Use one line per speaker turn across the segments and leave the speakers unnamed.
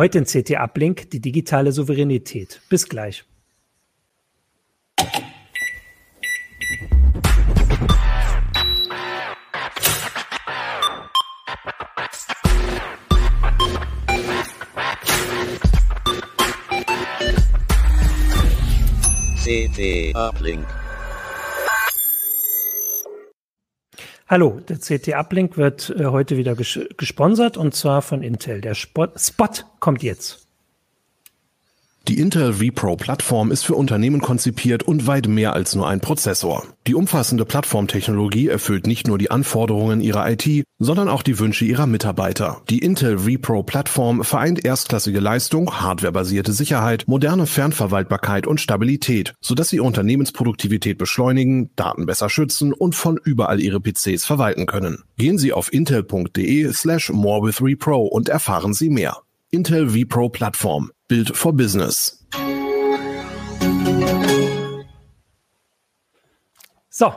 Heute in CT Uplink die digitale Souveränität. Bis gleich.
CT Uplink.
Hallo, der CT Uplink wird äh, heute wieder ges gesponsert und zwar von Intel. Der Spot, Spot kommt jetzt.
Die Intel vPro-Plattform ist für Unternehmen konzipiert und weit mehr als nur ein Prozessor. Die umfassende Plattformtechnologie erfüllt nicht nur die Anforderungen ihrer IT, sondern auch die Wünsche ihrer Mitarbeiter. Die Intel vPro-Plattform vereint erstklassige Leistung, hardwarebasierte Sicherheit, moderne Fernverwaltbarkeit und Stabilität, sodass sie Unternehmensproduktivität beschleunigen, Daten besser schützen und von überall ihre PCs verwalten können. Gehen Sie auf intel.de slash more with vPro und erfahren Sie mehr. Intel vPro Plattform Build for Business.
So,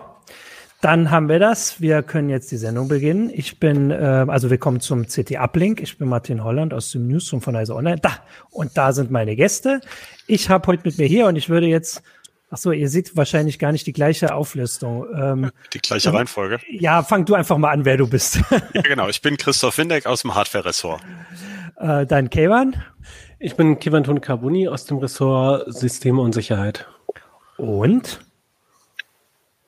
dann haben wir das. Wir können jetzt die Sendung beginnen. Ich bin, äh, also wir kommen zum CT Uplink. Ich bin Martin Holland aus dem Newsroom von Heise Online. Da, und da sind meine Gäste. Ich habe heute mit mir hier und ich würde jetzt Ach so, ihr seht wahrscheinlich gar nicht die gleiche Auflistung.
Ähm, die gleiche Reihenfolge.
Ja, fang du einfach mal an, wer du bist.
ja, genau. Ich bin Christoph Windeck aus dem Hardware-Ressort.
Äh, dein Kevan?
Ich bin Kivanton Carboni aus dem Ressort Systeme und Sicherheit.
Und?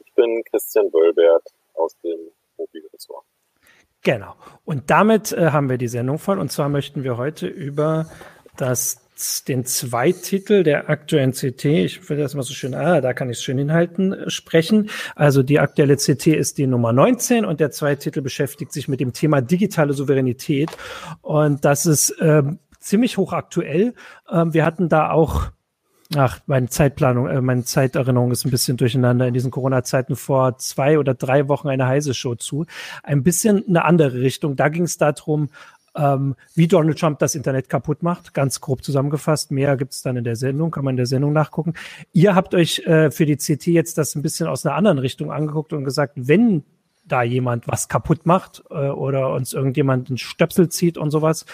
Ich bin Christian Wölbert aus dem Mobilressort.
Genau. Und damit äh, haben wir die Sendung voll. Und zwar möchten wir heute über das den Zweititel der aktuellen CT, ich will das mal so schön, ah, da kann ich es schön hinhalten, äh, sprechen. Also die aktuelle CT ist die Nummer 19 und der Zweititel beschäftigt sich mit dem Thema digitale Souveränität. Und das ist ähm, ziemlich hochaktuell. Ähm, wir hatten da auch Ach, meine Zeitplanung, äh, meine Zeiterinnerung ist ein bisschen durcheinander in diesen Corona-Zeiten vor zwei oder drei Wochen eine heiße Show zu. Ein bisschen eine andere Richtung. Da ging es darum, ähm, wie Donald Trump das Internet kaputt macht. Ganz grob zusammengefasst. Mehr gibt es dann in der Sendung, kann man in der Sendung nachgucken. Ihr habt euch äh, für die CT jetzt das ein bisschen aus einer anderen Richtung angeguckt und gesagt, wenn da jemand was kaputt macht äh, oder uns irgendjemand einen Stöpsel zieht und sowas.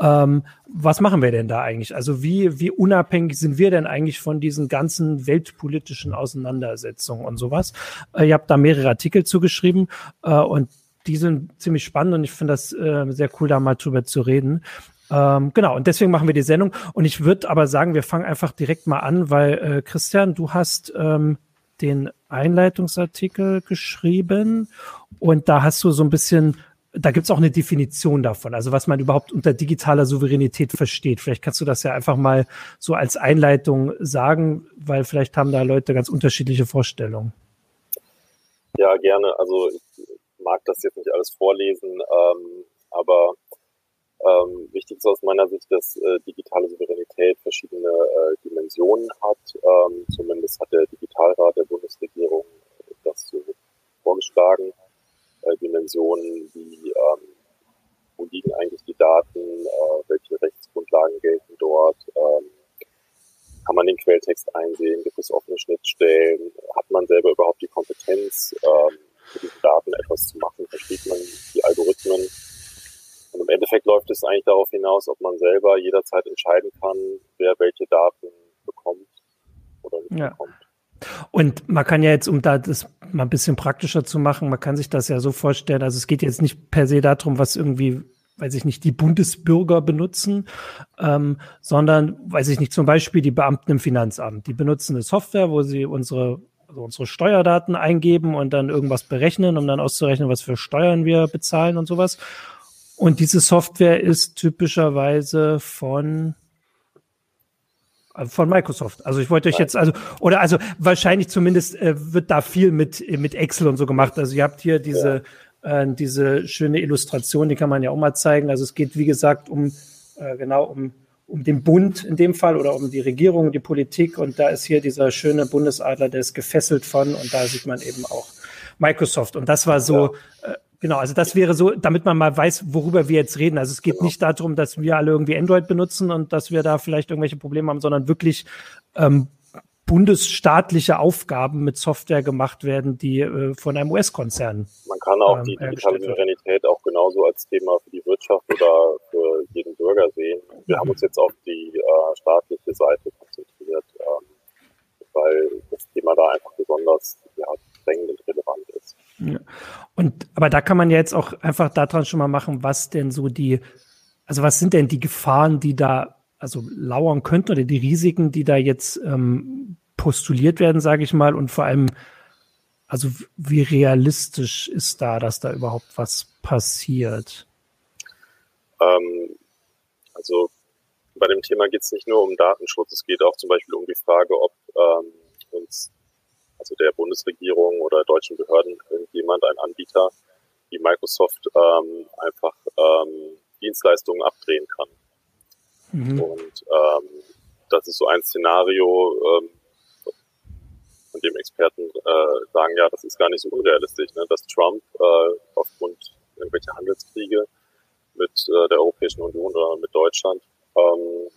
Ähm, was machen wir denn da eigentlich? Also wie, wie unabhängig sind wir denn eigentlich von diesen ganzen weltpolitischen Auseinandersetzungen und sowas? Äh, ihr habt da mehrere Artikel zugeschrieben äh, und die sind ziemlich spannend und ich finde das äh, sehr cool, da mal drüber zu reden. Ähm, genau, und deswegen machen wir die Sendung. Und ich würde aber sagen, wir fangen einfach direkt mal an, weil äh, Christian, du hast ähm, den Einleitungsartikel geschrieben und da hast du so ein bisschen, da gibt's auch eine Definition davon, also was man überhaupt unter digitaler Souveränität versteht. Vielleicht kannst du das ja einfach mal so als Einleitung sagen, weil vielleicht haben da Leute ganz unterschiedliche Vorstellungen.
Ja, gerne. Also ich mag das jetzt nicht alles vorlesen, ähm, aber ähm, wichtig ist aus meiner Sicht, dass äh, digitale Souveränität verschiedene äh, Dimensionen hat. Ähm, zumindest hat der Digitalrat der Bundesregierung das so vorgeschlagen. Äh, Dimensionen wie, ähm, wo liegen eigentlich die Daten, äh, welche Rechtsgrundlagen gelten dort, ähm, kann man den Quelltext einsehen, gibt es offene Schnittstellen, hat man selber überhaupt die Kompetenz, ähm, mit diesen Daten etwas zu machen, versteht man die Algorithmen, und im Endeffekt läuft es eigentlich darauf hinaus, ob man selber jederzeit entscheiden kann, wer welche Daten bekommt oder nicht ja. bekommt.
Und man kann ja jetzt, um da das mal ein bisschen praktischer zu machen, man kann sich das ja so vorstellen, also es geht jetzt nicht per se darum, was irgendwie, weiß ich nicht, die Bundesbürger benutzen, ähm, sondern, weiß ich nicht, zum Beispiel die Beamten im Finanzamt, die benutzen eine Software, wo sie unsere also unsere Steuerdaten eingeben und dann irgendwas berechnen, um dann auszurechnen, was für Steuern wir bezahlen und sowas. Und diese Software ist typischerweise von äh, von Microsoft. Also ich wollte euch jetzt, also, oder also wahrscheinlich zumindest äh, wird da viel mit, mit Excel und so gemacht. Also ihr habt hier diese, äh, diese schöne Illustration, die kann man ja auch mal zeigen. Also es geht, wie gesagt, um äh, genau um, um den Bund in dem Fall oder um die Regierung, die Politik. Und da ist hier dieser schöne Bundesadler, der ist gefesselt von und da sieht man eben auch Microsoft. Und das war so, ja. äh, Genau, also das wäre so, damit man mal weiß, worüber wir jetzt reden. Also es geht genau. nicht darum, dass wir alle irgendwie Android benutzen und dass wir da vielleicht irgendwelche Probleme haben, sondern wirklich ähm, bundesstaatliche Aufgaben mit Software gemacht werden, die äh, von einem US-Konzern.
Man kann auch ähm, die digitale Souveränität auch genauso als Thema für die Wirtschaft oder für jeden Bürger sehen. Wir mhm. haben uns jetzt auf die äh, staatliche Seite konzentriert, ähm, weil das Thema da einfach besonders ja, drängend und relevant ist.
Ja. Und aber da kann man ja jetzt auch einfach daran schon mal machen, was denn so die, also was sind denn die Gefahren, die da also lauern könnten oder die Risiken, die da jetzt ähm, postuliert werden, sage ich mal, und vor allem, also wie realistisch ist da, dass da überhaupt was passiert?
Ähm, also bei dem Thema geht es nicht nur um Datenschutz, es geht auch zum Beispiel um die Frage, ob ähm, uns, also der Bundesregierung oder deutschen Behörden, irgendjemand, ein Anbieter wie Microsoft ähm, einfach ähm, Dienstleistungen abdrehen kann. Mhm. Und ähm, das ist so ein Szenario, ähm, von dem Experten äh, sagen, ja, das ist gar nicht so unrealistisch, ne, dass Trump äh, aufgrund irgendwelcher Handelskriege mit äh, der Europäischen Union oder mit Deutschland ähm,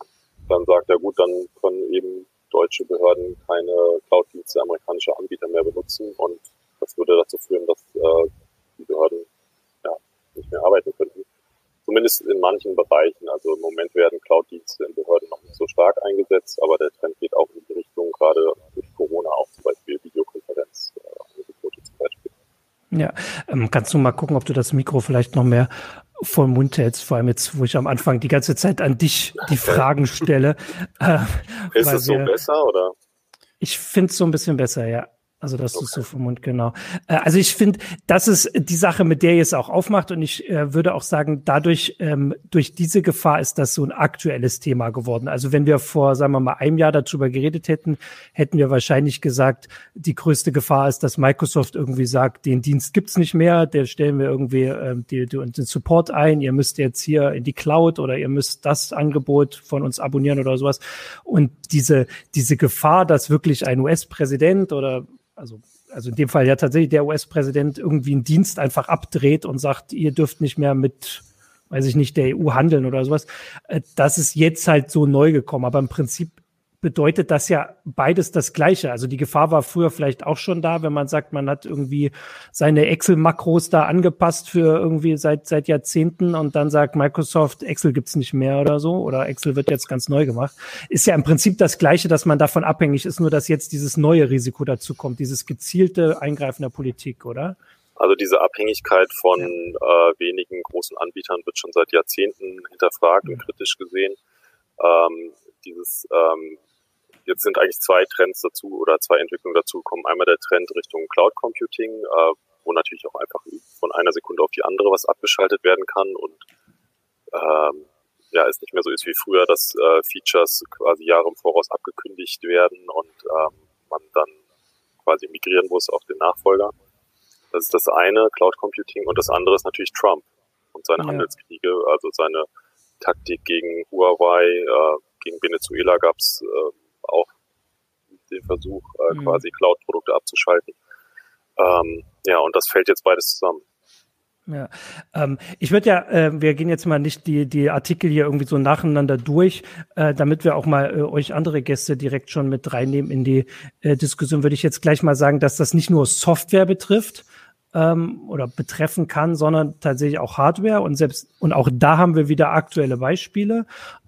dann sagt, ja gut, dann können eben deutsche Behörden keine Cloud-Dienste amerikanischer Anbieter mehr benutzen und das würde dazu führen, dass äh, die Behörden ja, nicht mehr arbeiten könnten zumindest in manchen Bereichen. Also im Moment werden Cloud-Dienste in Behörden noch nicht so stark eingesetzt, aber der Trend geht auch in die Richtung, gerade durch Corona auch zum Beispiel Videokonferenz. Äh, zum
Beispiel. Ja, ähm, kannst du mal gucken, ob du das Mikro vielleicht noch mehr vor den Mund hältst, vor allem jetzt, wo ich am Anfang die ganze Zeit an dich die Fragen stelle.
Äh, Ist es so besser oder?
Ich finde es so ein bisschen besser, ja. Also das okay. ist so vom Mund, genau. Äh, also ich finde, das ist die Sache, mit der ihr es auch aufmacht. Und ich äh, würde auch sagen, dadurch, ähm, durch diese Gefahr ist das so ein aktuelles Thema geworden. Also wenn wir vor, sagen wir mal, einem Jahr darüber geredet hätten, hätten wir wahrscheinlich gesagt, die größte Gefahr ist, dass Microsoft irgendwie sagt, den Dienst gibt's nicht mehr, der stellen wir irgendwie äh, die, die, den Support ein, ihr müsst jetzt hier in die Cloud oder ihr müsst das Angebot von uns abonnieren oder sowas. Und diese, diese Gefahr, dass wirklich ein US-Präsident oder also, also in dem Fall ja tatsächlich der US-Präsident irgendwie einen Dienst einfach abdreht und sagt, ihr dürft nicht mehr mit, weiß ich nicht, der EU handeln oder sowas. Äh, das ist jetzt halt so neu gekommen. Aber im Prinzip bedeutet das ja beides das Gleiche. Also die Gefahr war früher vielleicht auch schon da, wenn man sagt, man hat irgendwie seine Excel-Makros da angepasst für irgendwie seit, seit Jahrzehnten und dann sagt Microsoft, Excel gibt's nicht mehr oder so oder Excel wird jetzt ganz neu gemacht. Ist ja im Prinzip das Gleiche, dass man davon abhängig ist, nur dass jetzt dieses neue Risiko dazu kommt, dieses gezielte Eingreifen der Politik, oder?
Also diese Abhängigkeit von ja. äh, wenigen großen Anbietern wird schon seit Jahrzehnten hinterfragt ja. und kritisch gesehen. Ähm, dieses ähm, jetzt sind eigentlich zwei Trends dazu oder zwei Entwicklungen dazu gekommen. Einmal der Trend Richtung Cloud Computing, äh, wo natürlich auch einfach von einer Sekunde auf die andere was abgeschaltet werden kann und ähm, ja, es nicht mehr so ist wie früher, dass äh, Features quasi Jahre im Voraus abgekündigt werden und ähm, man dann quasi migrieren muss auf den Nachfolger. Das ist das eine, Cloud Computing, und das andere ist natürlich Trump und seine ja. Handelskriege, also seine Taktik gegen Huawei, äh, gegen Venezuela gab es äh, auch den Versuch, äh, mhm. quasi Cloud-Produkte abzuschalten. Ähm, ja, und das fällt jetzt beides zusammen.
Ja, ähm, ich würde ja, äh, wir gehen jetzt mal nicht die, die Artikel hier irgendwie so nacheinander durch, äh, damit wir auch mal äh, euch andere Gäste direkt schon mit reinnehmen in die äh, Diskussion, würde ich jetzt gleich mal sagen, dass das nicht nur Software betrifft, ähm, oder betreffen kann, sondern tatsächlich auch Hardware und selbst und auch da haben wir wieder aktuelle Beispiele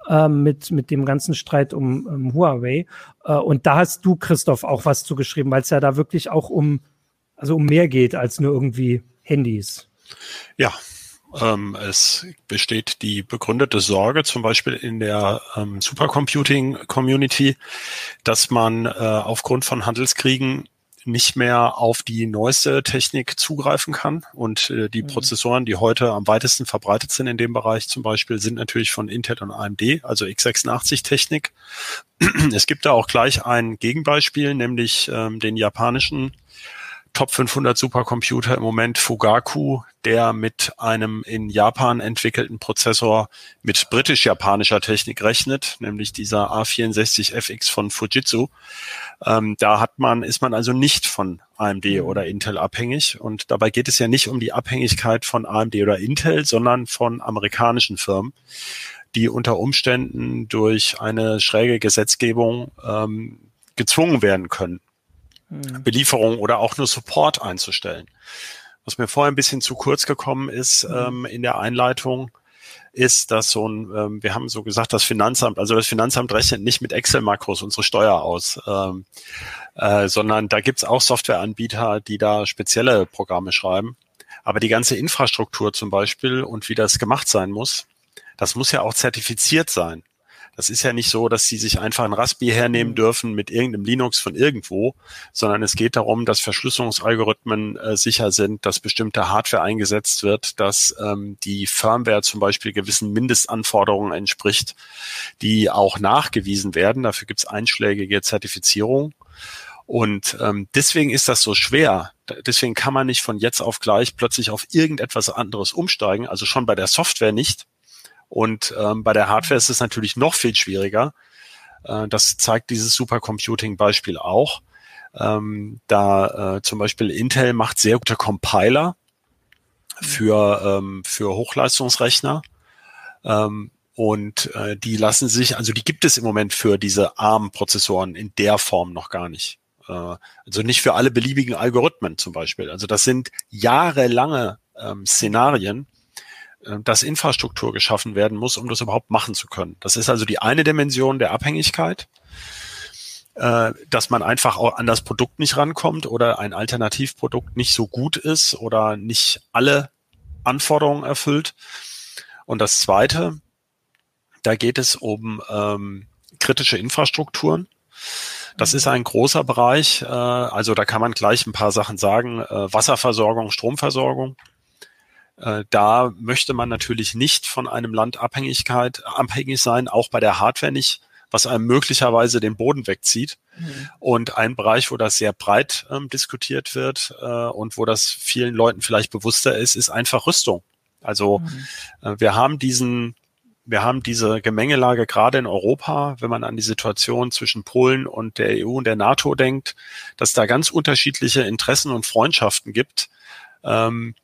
ähm, mit mit dem ganzen Streit um, um Huawei äh, und da hast du Christoph auch was zugeschrieben, weil es ja da wirklich auch um also um mehr geht als nur irgendwie Handys.
Ja, ähm, es besteht die begründete Sorge, zum Beispiel in der ähm, Supercomputing-Community, dass man äh, aufgrund von Handelskriegen nicht mehr auf die neueste Technik zugreifen kann. Und äh, die mhm. Prozessoren, die heute am weitesten verbreitet sind in dem Bereich zum Beispiel, sind natürlich von Intel und AMD, also x86-Technik. Es gibt da auch gleich ein Gegenbeispiel, nämlich ähm, den japanischen Top 500 Supercomputer im Moment Fugaku, der mit einem in Japan entwickelten Prozessor mit britisch-japanischer Technik rechnet, nämlich dieser A64FX von Fujitsu. Ähm, da hat man, ist man also nicht von AMD mhm. oder Intel abhängig. Und dabei geht es ja nicht um die Abhängigkeit von AMD oder Intel, sondern von amerikanischen Firmen, die unter Umständen durch eine schräge Gesetzgebung ähm, gezwungen werden können, mhm. Belieferung oder auch nur Support einzustellen. Was mir vorher ein bisschen zu kurz gekommen ist mhm. ähm, in der Einleitung, ist, dass so ein, ähm, wir haben so gesagt, das Finanzamt, also das Finanzamt rechnet nicht mit Excel-Makros unsere Steuer aus, ähm, äh, sondern da gibt's auch Softwareanbieter, die da spezielle Programme schreiben. Aber die ganze Infrastruktur zum Beispiel und wie das gemacht sein muss, das muss ja auch zertifiziert sein. Das ist ja nicht so, dass sie sich einfach ein Raspi hernehmen mhm. dürfen mit irgendeinem Linux von irgendwo, sondern es geht darum, dass Verschlüsselungsalgorithmen äh, sicher sind, dass bestimmte Hardware eingesetzt wird, dass ähm, die Firmware zum Beispiel gewissen Mindestanforderungen entspricht, die auch nachgewiesen werden. Dafür gibt es einschlägige Zertifizierung. Und ähm, deswegen ist das so schwer. Deswegen kann man nicht von jetzt auf gleich plötzlich auf irgendetwas anderes umsteigen, also schon bei der Software nicht. Und ähm, bei der Hardware ist es natürlich noch viel schwieriger. Äh, das zeigt dieses Supercomputing-Beispiel auch. Ähm, da äh, zum Beispiel Intel macht sehr gute Compiler für, ähm, für Hochleistungsrechner. Ähm, und äh, die lassen sich, also die gibt es im Moment für diese ARM-Prozessoren in der Form noch gar nicht. Äh, also nicht für alle beliebigen Algorithmen zum Beispiel. Also das sind jahrelange ähm, Szenarien, dass Infrastruktur geschaffen werden muss, um das überhaupt machen zu können. Das ist also die eine Dimension der Abhängigkeit, äh, dass man einfach auch an das Produkt nicht rankommt oder ein Alternativprodukt nicht so gut ist oder nicht alle Anforderungen erfüllt. Und das zweite, da geht es um ähm, kritische Infrastrukturen. Das ist ein großer Bereich. Äh, also da kann man gleich ein paar Sachen sagen. Äh, Wasserversorgung, Stromversorgung. Äh, da möchte man natürlich nicht von einem Land Abhängigkeit, abhängig sein, auch bei der Hardware nicht, was einem möglicherweise den Boden wegzieht. Mhm. Und ein Bereich, wo das sehr breit ähm, diskutiert wird äh, und wo das vielen Leuten vielleicht bewusster ist, ist einfach Rüstung. Also mhm. äh, wir haben diesen wir haben diese Gemengelage gerade in Europa, wenn man an die Situation zwischen Polen und der EU und der NATO denkt, dass da ganz unterschiedliche Interessen und Freundschaften gibt. Ähm,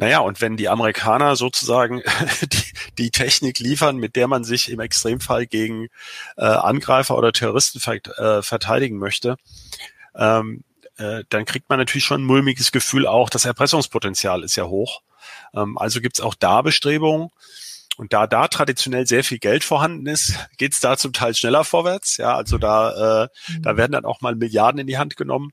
naja, und wenn die Amerikaner sozusagen die, die Technik liefern, mit der man sich im Extremfall gegen äh, Angreifer oder Terroristen ver äh, verteidigen möchte, ähm, äh, dann kriegt man natürlich schon ein mulmiges Gefühl auch, das Erpressungspotenzial ist ja hoch. Ähm, also gibt's auch da Bestrebungen. Und da da traditionell sehr viel Geld vorhanden ist, geht's da zum Teil schneller vorwärts. Ja, also da, äh, mhm. da werden dann auch mal Milliarden in die Hand genommen.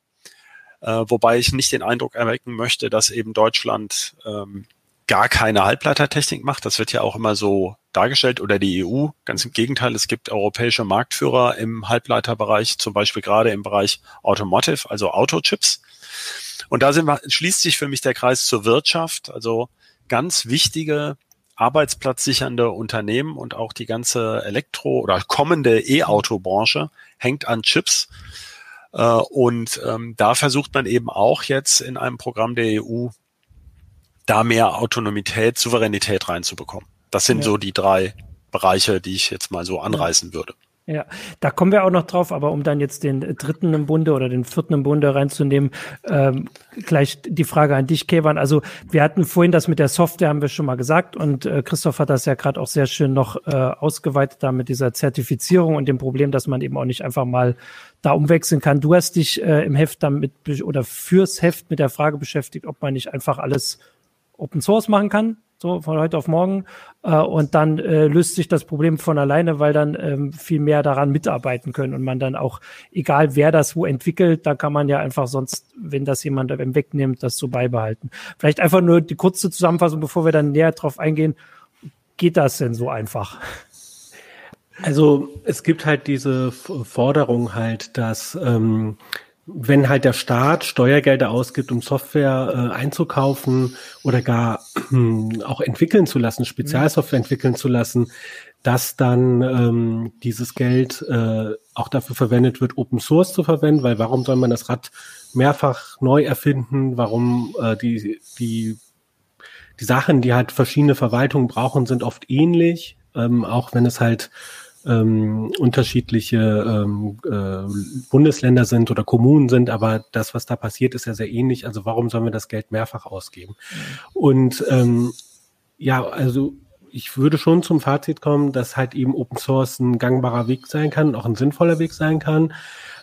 Äh, wobei ich nicht den Eindruck erwecken möchte, dass eben Deutschland ähm, gar keine Halbleitertechnik macht. Das wird ja auch immer so dargestellt oder die EU. Ganz im Gegenteil, es gibt europäische Marktführer im Halbleiterbereich, zum Beispiel gerade im Bereich Automotive, also Autochips. Und da sind wir, schließt sich für mich der Kreis zur Wirtschaft. Also ganz wichtige arbeitsplatzsichernde Unternehmen und auch die ganze Elektro- oder kommende E-Auto-Branche hängt an Chips. Äh, und ähm, da versucht man eben auch jetzt in einem Programm der EU da mehr Autonomität, Souveränität reinzubekommen. Das sind ja. so die drei Bereiche, die ich jetzt mal so anreißen ja. würde.
Ja, da kommen wir auch noch drauf, aber um dann jetzt den dritten im Bunde oder den vierten im Bunde reinzunehmen, ähm, gleich die Frage an dich, Kevan. Also wir hatten vorhin das mit der Software, haben wir schon mal gesagt, und äh, Christoph hat das ja gerade auch sehr schön noch äh, ausgeweitet da mit dieser Zertifizierung und dem Problem, dass man eben auch nicht einfach mal da umwechseln kann. Du hast dich äh, im Heft damit oder fürs Heft mit der Frage beschäftigt, ob man nicht einfach alles Open Source machen kann, so von heute auf morgen. Äh, und dann äh, löst sich das Problem von alleine, weil dann ähm, viel mehr daran mitarbeiten können und man dann auch, egal wer das wo entwickelt, da kann man ja einfach sonst, wenn das jemand wegnimmt, das so beibehalten. Vielleicht einfach nur die kurze Zusammenfassung, bevor wir dann näher drauf eingehen. Geht das denn so einfach?
Also es gibt halt diese Forderung halt, dass ähm, wenn halt der Staat Steuergelder ausgibt, um Software äh, einzukaufen oder gar äh, auch entwickeln zu lassen, Spezialsoftware entwickeln zu lassen, dass dann ähm, dieses Geld äh, auch dafür verwendet wird, Open Source zu verwenden, weil warum soll man das Rad mehrfach neu erfinden? Warum äh, die, die, die Sachen, die halt verschiedene Verwaltungen brauchen, sind oft ähnlich, ähm, auch wenn es halt ähm, unterschiedliche ähm, äh, Bundesländer sind oder Kommunen sind, aber das, was da passiert, ist ja sehr ähnlich. Also warum sollen wir das Geld mehrfach ausgeben? Und ähm, ja, also ich würde schon zum Fazit kommen, dass halt eben Open Source ein gangbarer Weg sein kann, auch ein sinnvoller Weg sein kann.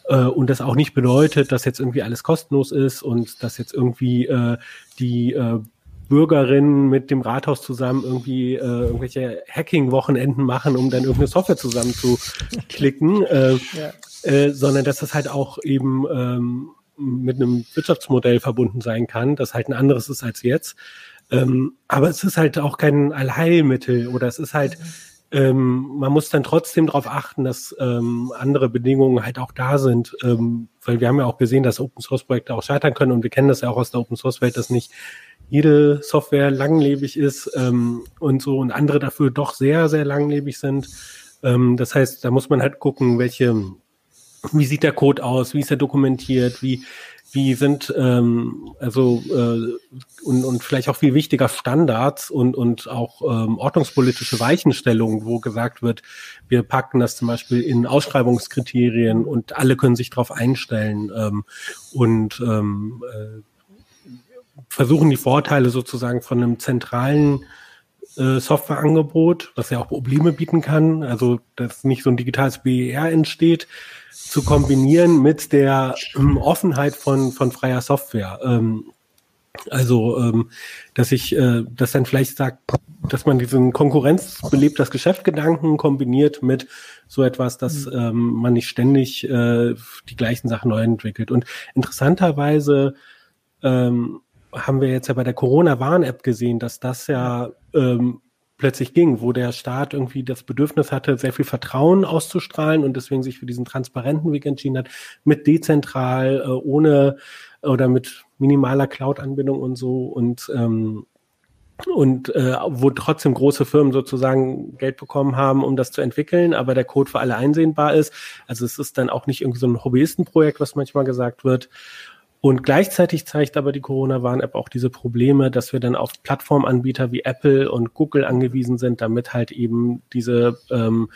äh, und das auch nicht bedeutet, dass jetzt irgendwie alles kostenlos ist und dass jetzt irgendwie äh, die äh, Bürgerinnen mit dem Rathaus zusammen irgendwie äh, irgendwelche Hacking-Wochenenden machen, um dann irgendeine Software zusammenzuklicken, äh, ja. äh, sondern dass das halt auch eben ähm, mit einem Wirtschaftsmodell verbunden sein kann, das halt ein anderes ist als jetzt. Ähm, aber es ist halt auch kein Allheilmittel oder es ist halt, ähm, man muss dann trotzdem darauf achten, dass ähm, andere Bedingungen halt auch da sind, ähm, weil wir haben ja auch gesehen, dass Open Source Projekte auch scheitern können und wir kennen das ja auch aus der Open Source Welt, dass nicht jede Software langlebig ist ähm, und so und andere dafür doch sehr, sehr langlebig sind. Ähm, das heißt, da muss man halt gucken, welche, wie sieht der Code aus, wie ist er dokumentiert, wie wie sind ähm, also äh, und, und vielleicht auch viel wichtiger Standards und und auch ähm, ordnungspolitische Weichenstellungen, wo gesagt wird, wir packen das zum Beispiel in Ausschreibungskriterien und alle können sich darauf einstellen ähm, und ähm, äh, versuchen die Vorteile sozusagen von einem zentralen äh, Softwareangebot, was ja auch Probleme bieten kann, also dass nicht so ein digitales BER entsteht, zu kombinieren mit der ähm, Offenheit von, von freier Software. Ähm, also, ähm, dass ich, äh, dass dann vielleicht sagt, dass man diesen Konkurrenz das Geschäftgedanken kombiniert mit so etwas, dass mhm. ähm, man nicht ständig äh, die gleichen Sachen neu entwickelt. Und interessanterweise ähm, haben wir jetzt ja bei der Corona-Warn-App gesehen, dass das ja ähm, plötzlich ging, wo der Staat irgendwie das Bedürfnis hatte, sehr viel Vertrauen auszustrahlen und deswegen sich für diesen transparenten Weg entschieden hat, mit dezentral, äh, ohne oder mit minimaler Cloud-Anbindung und so und ähm, und äh, wo trotzdem große Firmen sozusagen Geld bekommen haben, um das zu entwickeln, aber der Code für alle einsehbar ist. Also es ist dann auch nicht irgendwie so ein Hobbyistenprojekt, was manchmal gesagt wird. Und gleichzeitig zeigt aber die Corona-Warn-App auch diese Probleme, dass wir dann auf Plattformanbieter wie Apple und Google angewiesen sind, damit halt eben diese, ähm,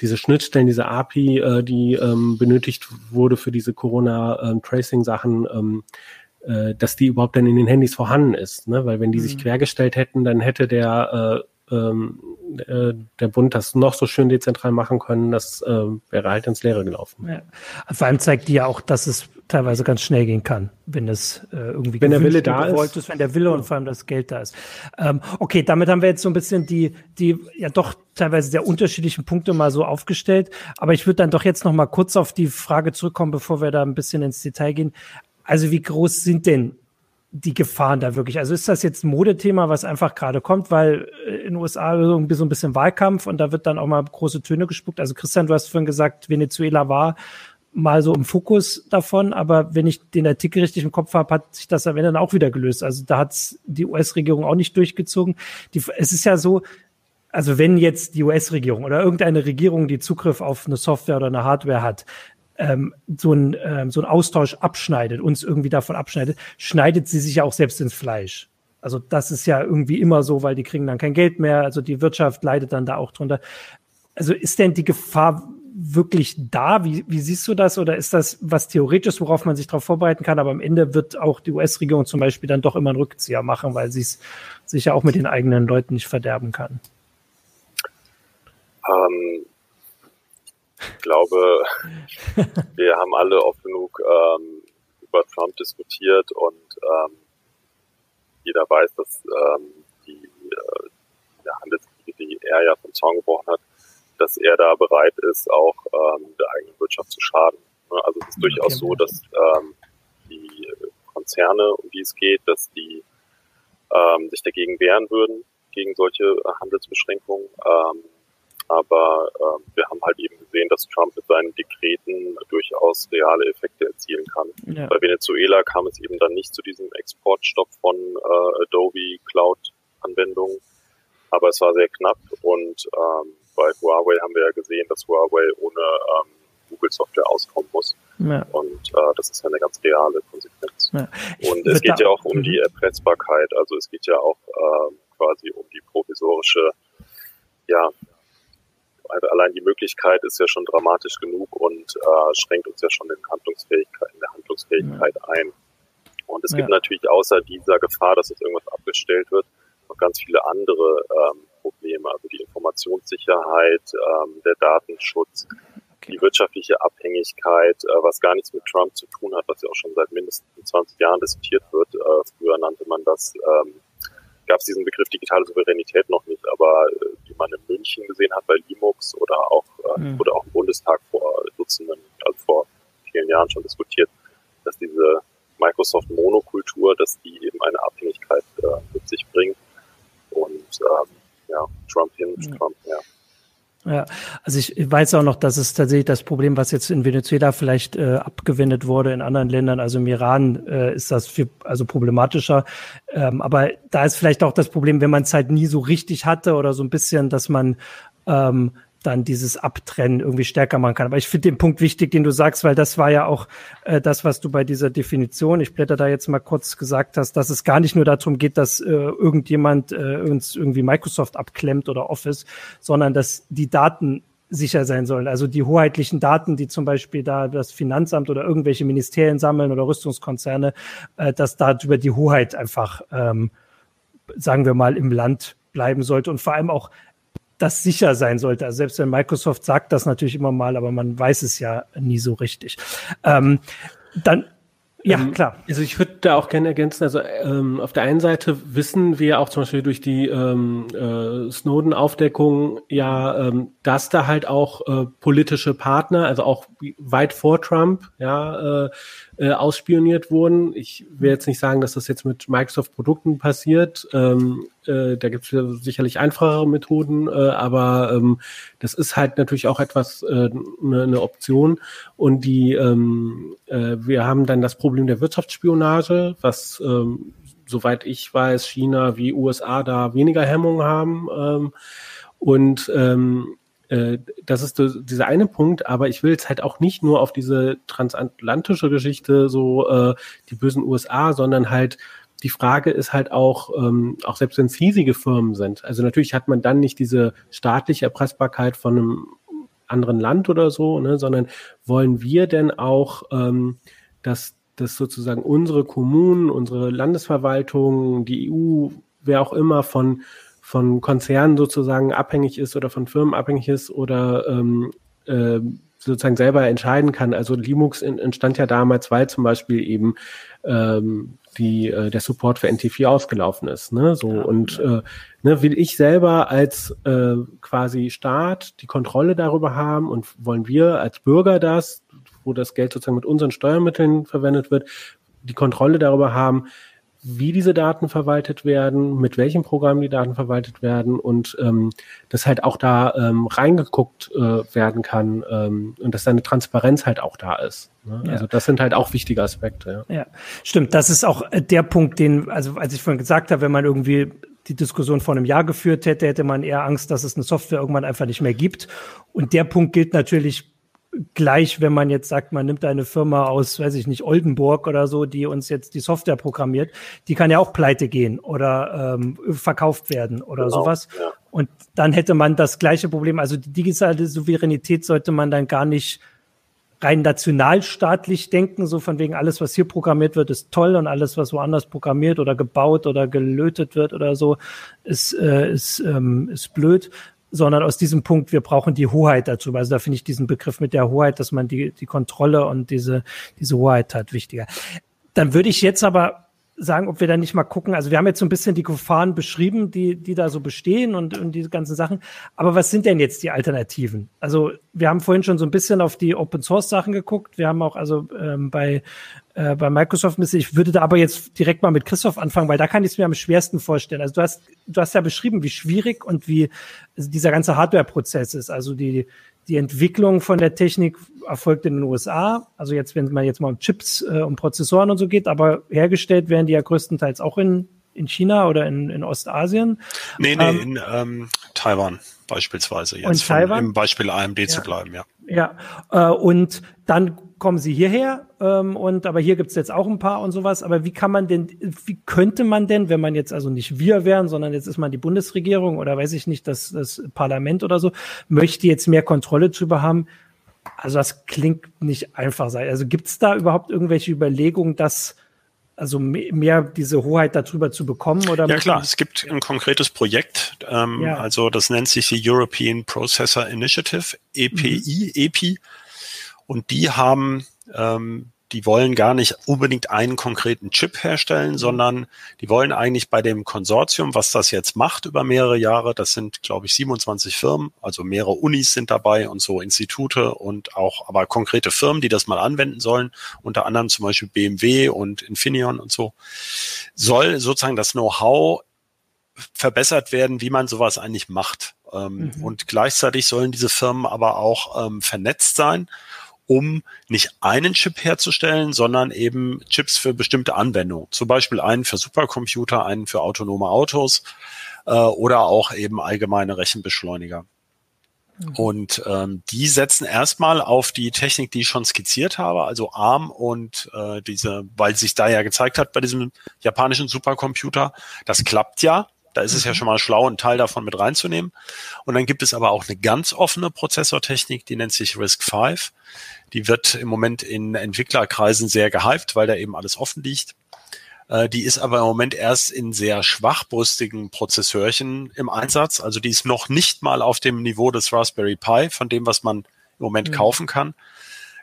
diese Schnittstellen, diese API, äh, die ähm, benötigt wurde für diese Corona-Tracing-Sachen, ähm, äh, dass die überhaupt dann in den Handys vorhanden ist. Ne? Weil wenn die mhm. sich quergestellt hätten, dann hätte der äh, ähm, äh, der Bund das noch so schön dezentral machen können, das äh, wäre halt ins Leere gelaufen. Ja.
Vor allem zeigt die ja auch, dass es teilweise ganz schnell gehen kann, wenn es äh, irgendwie
wenn der Wille da ist.
ist, wenn der Wille und vor allem das Geld da ist. Ähm, okay, damit haben wir jetzt so ein bisschen die die ja doch teilweise sehr unterschiedlichen Punkte mal so aufgestellt. Aber ich würde dann doch jetzt noch mal kurz auf die Frage zurückkommen, bevor wir da ein bisschen ins Detail gehen. Also wie groß sind denn die Gefahren da wirklich? Also ist das jetzt ein Modethema, was einfach gerade kommt, weil äh, in den USA so ein bisschen Wahlkampf und da wird dann auch mal große Töne gespuckt. Also Christian, du hast vorhin gesagt, Venezuela war mal so im Fokus davon, aber wenn ich den Artikel richtig im Kopf habe, hat sich das am Ende dann auch wieder gelöst. Also da hat die US-Regierung auch nicht durchgezogen. Die, es ist ja so, also wenn jetzt die US-Regierung oder irgendeine Regierung, die Zugriff auf eine Software oder eine Hardware hat, ähm, so, ein, ähm, so ein Austausch abschneidet, uns irgendwie davon abschneidet, schneidet sie sich ja auch selbst ins Fleisch. Also das ist ja irgendwie immer so, weil die kriegen dann kein Geld mehr, also die Wirtschaft leidet dann da auch drunter. Also ist denn die Gefahr wirklich da? Wie, wie siehst du das? Oder ist das was Theoretisches, worauf man sich darauf vorbereiten kann? Aber am Ende wird auch die US-Regierung zum Beispiel dann doch immer einen Rückzieher machen, weil sie es sich ja auch mit den eigenen Leuten nicht verderben kann.
Ähm, ich glaube, wir haben alle oft genug ähm, über Trump diskutiert und ähm, jeder weiß, dass ähm, die äh, der Handelskriege, die er ja vom Zaun gebrochen hat, dass er da bereit ist, auch ähm, der eigenen Wirtschaft zu schaden. Ne, also es ist okay. durchaus so, dass ähm, die Konzerne, um die es geht, dass die ähm, sich dagegen wehren würden, gegen solche Handelsbeschränkungen. Ähm, aber ähm, wir haben halt eben gesehen, dass Trump mit seinen Dekreten durchaus reale Effekte erzielen kann. Ja. Bei Venezuela kam es eben dann nicht zu diesem Exportstopp von äh, Adobe Cloud-Anwendungen, aber es war sehr knapp und ähm, bei Huawei haben wir ja gesehen, dass Huawei ohne ähm, Google-Software auskommen muss. Ja. Und äh, das ist ja eine ganz reale Konsequenz. Ja. Und es geht ja auch um die mhm. Erpressbarkeit. Also es geht ja auch äh, quasi um die provisorische, ja, allein die Möglichkeit ist ja schon dramatisch genug und äh, schränkt uns ja schon in, Handlungsfähigkeit, in der Handlungsfähigkeit ja. ein. Und es gibt natürlich außer dieser Gefahr, dass es irgendwas abgestellt wird, noch ganz viele andere ähm, Probleme, also die Informationssicherheit, ähm, der Datenschutz, die wirtschaftliche Abhängigkeit, äh, was gar nichts mit Trump zu tun hat, was ja auch schon seit mindestens 20 Jahren diskutiert wird. Äh, früher nannte man das, ähm, gab es diesen Begriff digitale Souveränität noch nicht, aber äh, wie man in München gesehen hat bei Linux oder auch äh, mhm. oder auch im Bundestag vor Dutzenden, also vor vielen Jahren schon diskutiert, dass diese Microsoft-Monokultur, dass die eben eine Abhängigkeit äh, mit sich bringt. Und ähm, ja, Trump hin, mhm. Trump her.
Ja, also ich weiß auch noch, dass es tatsächlich das Problem, was jetzt in Venezuela vielleicht äh, abgewendet wurde, in anderen Ländern, also im Iran äh, ist das viel also problematischer. Ähm, aber da ist vielleicht auch das Problem, wenn man es halt nie so richtig hatte oder so ein bisschen, dass man ähm, dann dieses Abtrennen irgendwie stärker machen kann. Aber ich finde den Punkt wichtig, den du sagst, weil das war ja auch äh, das, was du bei dieser Definition, ich blätter da jetzt mal kurz gesagt hast, dass es gar nicht nur darum geht, dass äh, irgendjemand äh, uns irgendwie Microsoft abklemmt oder Office, sondern dass die Daten sicher sein sollen. Also die hoheitlichen Daten, die zum Beispiel da das Finanzamt oder irgendwelche Ministerien sammeln oder Rüstungskonzerne, äh, dass da über die Hoheit einfach, ähm, sagen wir mal, im Land bleiben sollte und vor allem auch das sicher sein sollte. Also selbst wenn Microsoft sagt das natürlich immer mal, aber man weiß es ja nie so richtig. Ähm, dann ja, ähm, klar.
Also ich würde da auch gerne ergänzen, also ähm, auf der einen Seite wissen wir auch zum Beispiel durch die ähm, äh, Snowden-Aufdeckung ja, ähm, dass da halt auch äh, politische Partner, also auch weit vor Trump, ja, äh, äh, ausspioniert wurden. Ich will jetzt nicht sagen, dass das jetzt mit Microsoft-Produkten passiert. Ähm, äh, da gibt es sicherlich einfachere Methoden, äh, aber ähm, das ist halt natürlich auch etwas äh, eine, eine Option. Und die ähm, äh, wir haben dann das Problem der Wirtschaftsspionage, was ähm, soweit ich weiß, China wie USA da weniger Hemmungen haben. Ähm, und ähm, äh, das ist dieser eine Punkt, aber ich will jetzt halt auch nicht nur auf diese transatlantische Geschichte, so äh, die bösen USA, sondern halt die Frage ist halt auch, ähm, auch selbst wenn es riesige Firmen sind, also natürlich hat man dann nicht diese staatliche Erpressbarkeit von einem anderen Land oder so, ne, sondern wollen wir denn auch, ähm, dass, dass sozusagen unsere Kommunen, unsere Landesverwaltung, die EU, wer auch immer von von Konzernen sozusagen abhängig ist oder von Firmen abhängig ist oder ähm, äh, sozusagen selber entscheiden kann. Also Linux entstand ja damals, weil zum Beispiel eben ähm, die, äh, der Support für NT4 ausgelaufen ist. Ne? So ja, und ja. Äh, ne, will ich selber als äh, quasi Staat die Kontrolle darüber haben und wollen wir als Bürger das, wo das Geld sozusagen mit unseren Steuermitteln verwendet wird, die Kontrolle darüber haben, wie diese Daten verwaltet werden, mit welchem Programm die Daten verwaltet werden und ähm, dass halt auch da ähm, reingeguckt äh, werden kann ähm, und dass da eine Transparenz halt auch da ist. Ne? Ja. Also das sind halt auch wichtige Aspekte.
Ja. ja, stimmt. Das ist auch äh, der Punkt, den, also als ich vorhin gesagt habe, wenn man irgendwie die Diskussion vor einem Jahr geführt hätte, hätte man eher Angst, dass es eine Software irgendwann einfach nicht mehr gibt. Und der Punkt gilt natürlich gleich, wenn man jetzt sagt, man nimmt eine Firma aus, weiß ich nicht, Oldenburg oder so, die uns jetzt die Software programmiert, die kann ja auch pleite gehen oder ähm, verkauft werden oder genau, sowas. Ja. Und dann hätte man das gleiche Problem. Also die digitale Souveränität sollte man dann gar nicht rein nationalstaatlich denken, so von wegen alles, was hier programmiert wird, ist toll und alles, was woanders programmiert oder gebaut oder gelötet wird oder so, ist, äh, ist, ähm, ist blöd, sondern aus diesem Punkt, wir brauchen die Hoheit dazu. Also da finde ich diesen Begriff mit der Hoheit, dass man die, die Kontrolle und diese, diese Hoheit hat, wichtiger. Dann würde ich jetzt aber sagen, ob wir da nicht mal gucken. Also wir haben jetzt so ein bisschen die Gefahren beschrieben, die, die da so bestehen und, und diese ganzen Sachen. Aber was sind denn jetzt die Alternativen? Also wir haben vorhin schon so ein bisschen auf die Open Source Sachen geguckt. Wir haben auch also ähm, bei äh, bei Microsoft ein Ich würde da aber jetzt direkt mal mit Christoph anfangen, weil da kann ich es mir am schwersten vorstellen. Also du hast du hast ja beschrieben, wie schwierig und wie dieser ganze Hardware-Prozess ist. Also die die Entwicklung von der Technik erfolgt in den USA. Also jetzt, wenn man jetzt mal um Chips, äh, um Prozessoren und so geht, aber hergestellt werden die ja größtenteils auch in, in China oder in, in Ostasien.
Nee, nee, ähm, in ähm, Taiwan beispielsweise.
Jetzt von, Taiwan?
im Beispiel AMD ja. zu bleiben, ja.
Ja, äh, und dann kommen sie hierher ähm, und aber hier gibt's jetzt auch ein paar und sowas. Aber wie kann man denn, wie könnte man denn, wenn man jetzt also nicht wir wären, sondern jetzt ist man die Bundesregierung oder weiß ich nicht, das, das Parlament oder so, möchte jetzt mehr Kontrolle drüber haben? Also das klingt nicht einfach sein. Also gibt's da überhaupt irgendwelche Überlegungen, dass also mehr diese Hoheit darüber zu bekommen? Oder
ja klar, es gibt ein konkretes Projekt, ähm, ja. also das nennt sich die European Processor Initiative, EPI, mhm. EPI, und die haben ähm, die wollen gar nicht unbedingt einen konkreten Chip herstellen, sondern die wollen eigentlich bei dem Konsortium, was das jetzt macht über mehrere Jahre, das sind, glaube ich, 27 Firmen, also mehrere Unis sind dabei und so Institute und auch aber konkrete Firmen, die das mal anwenden sollen, unter anderem zum Beispiel BMW und Infineon und so, soll sozusagen das Know-how verbessert werden, wie man sowas eigentlich macht. Ähm, mhm. Und gleichzeitig sollen diese Firmen aber auch ähm, vernetzt sein um nicht einen Chip herzustellen, sondern eben Chips für bestimmte Anwendungen. Zum Beispiel einen für Supercomputer, einen für autonome Autos äh, oder auch eben allgemeine Rechenbeschleuniger. Mhm. Und ähm, die setzen erstmal auf die Technik, die ich schon skizziert habe, also ARM und äh, diese, weil sich da ja gezeigt hat bei diesem japanischen Supercomputer, das klappt ja. Da ist es ja mhm. schon mal schlau, einen Teil davon mit reinzunehmen. Und dann gibt es aber auch eine ganz offene Prozessortechnik, die nennt sich RISC-V. Die wird im Moment in Entwicklerkreisen sehr gehypt, weil da eben alles offen liegt. Äh, die ist aber im Moment erst in sehr schwachbrüstigen Prozessorchen im Einsatz. Also die ist noch nicht mal auf dem Niveau des Raspberry Pi, von dem, was man im Moment mhm. kaufen kann.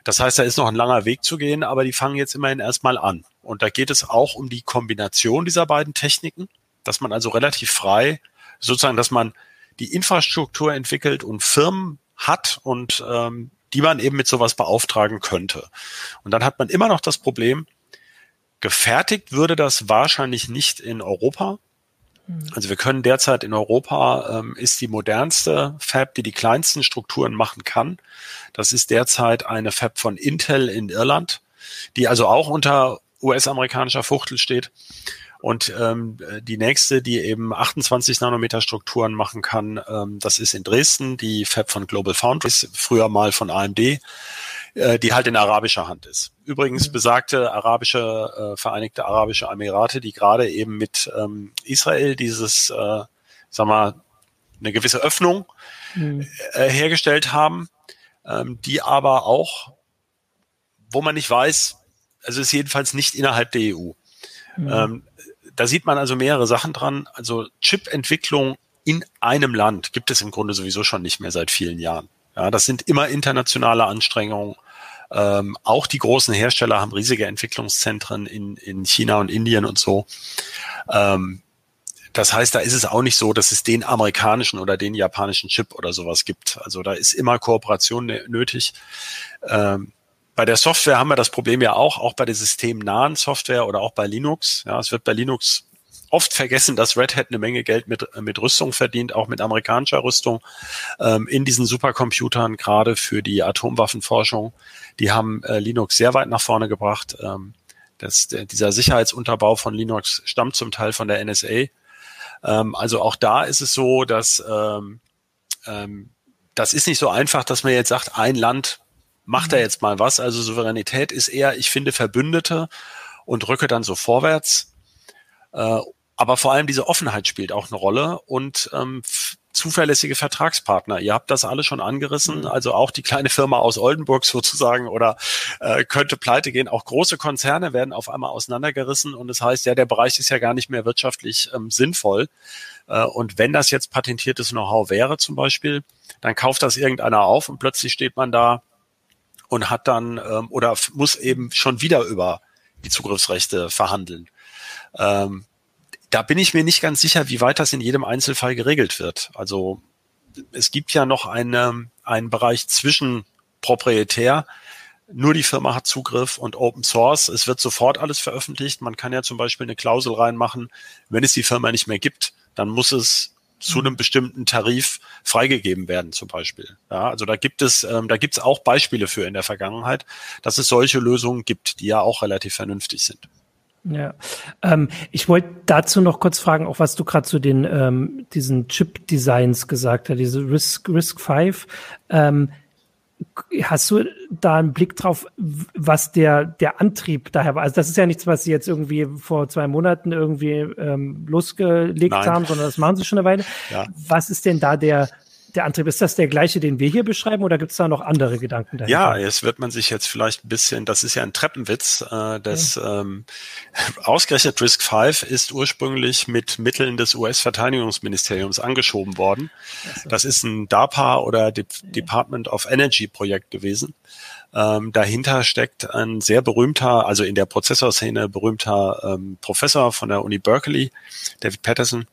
Das heißt, da ist noch ein langer Weg zu gehen, aber die fangen jetzt immerhin erstmal an. Und da geht es auch um die Kombination dieser beiden Techniken, dass man also relativ frei, sozusagen, dass man die Infrastruktur entwickelt und Firmen hat und ähm, die man eben mit sowas beauftragen könnte. Und dann hat man immer noch das Problem, gefertigt würde das wahrscheinlich nicht in Europa. Hm. Also wir können derzeit in Europa, ähm, ist die modernste Fab, die die kleinsten Strukturen machen kann. Das ist derzeit eine Fab von Intel in Irland, die also auch unter US-amerikanischer Fuchtel steht. Und ähm, die nächste, die eben 28 Nanometer Strukturen machen kann, ähm, das ist in Dresden, die Fab von Global Foundries, früher mal von AMD, äh, die halt in arabischer Hand ist. Übrigens mhm. besagte arabische, äh, Vereinigte Arabische Emirate, die gerade eben mit ähm, Israel dieses, äh, sag mal, eine gewisse Öffnung mhm. äh, hergestellt haben, ähm, die aber auch, wo man nicht weiß, also ist jedenfalls nicht innerhalb der EU. Mhm. Ähm, da sieht man also mehrere Sachen dran. Also Chip-Entwicklung in einem Land gibt es im Grunde sowieso schon nicht mehr seit vielen Jahren. Ja, das sind immer internationale Anstrengungen. Ähm, auch die großen Hersteller haben riesige Entwicklungszentren in, in China und Indien und so. Ähm, das heißt, da ist es auch nicht so, dass es den amerikanischen oder den japanischen Chip oder sowas gibt. Also da ist immer Kooperation nötig. Ähm, bei der Software haben wir das Problem ja auch, auch bei der systemnahen Software oder auch bei Linux. Ja, es wird bei Linux oft vergessen, dass Red Hat eine Menge Geld mit, mit Rüstung verdient, auch mit amerikanischer Rüstung ähm, in diesen Supercomputern, gerade für die Atomwaffenforschung. Die haben äh, Linux sehr weit nach vorne gebracht. Ähm, das, der, dieser Sicherheitsunterbau von Linux stammt zum Teil von der NSA. Ähm, also auch da ist es so, dass ähm, ähm, das ist nicht so einfach, dass man jetzt sagt, ein Land macht er jetzt mal was. Also Souveränität ist eher, ich finde Verbündete und rücke dann so vorwärts. Äh, aber vor allem diese Offenheit spielt auch eine Rolle und ähm, zuverlässige Vertragspartner. Ihr habt das alle schon angerissen, mhm. also auch die kleine Firma aus Oldenburg sozusagen oder äh, könnte pleite gehen. Auch große Konzerne werden auf einmal auseinandergerissen und das heißt, ja, der Bereich ist ja gar nicht mehr wirtschaftlich ähm, sinnvoll. Äh, und wenn das jetzt patentiertes Know-how wäre zum Beispiel, dann kauft das irgendeiner auf und plötzlich steht man da und hat dann ähm, oder muss eben schon wieder über die Zugriffsrechte verhandeln. Ähm, da bin ich mir nicht ganz sicher, wie weit das in jedem Einzelfall geregelt wird. Also es gibt ja noch eine, einen Bereich zwischen proprietär, nur die Firma hat Zugriff und Open Source. Es wird sofort alles veröffentlicht. Man kann ja zum Beispiel eine Klausel reinmachen, wenn es die Firma nicht mehr gibt, dann muss es zu einem bestimmten Tarif freigegeben werden, zum Beispiel. Ja, also da gibt es, ähm, da gibt es auch Beispiele für in der Vergangenheit, dass es solche Lösungen gibt, die ja auch relativ vernünftig sind.
Ja, ähm, ich wollte dazu noch kurz fragen, auch was du gerade zu den ähm, diesen Chip-Designs gesagt hast, diese Risk Risk 5. Ähm, Hast du da einen Blick drauf, was der, der Antrieb daher war? Also das ist ja nichts, was sie jetzt irgendwie vor zwei Monaten irgendwie ähm, losgelegt Nein. haben, sondern das machen sie schon eine Weile. Ja. Was ist denn da der, der Antrieb, ist das der gleiche, den wir hier beschreiben oder gibt es da noch andere Gedanken
dahinter? Ja, jetzt wird man sich jetzt vielleicht ein bisschen, das ist ja ein Treppenwitz, äh, das ja. ähm, ausgerechnet Risk 5 ist ursprünglich mit Mitteln des US-Verteidigungsministeriums angeschoben worden. So. Das ist ein DARPA oder De ja. Department of Energy Projekt gewesen. Ähm, dahinter steckt ein sehr berühmter, also in der Prozessorszene berühmter ähm, Professor von der Uni Berkeley, David Patterson,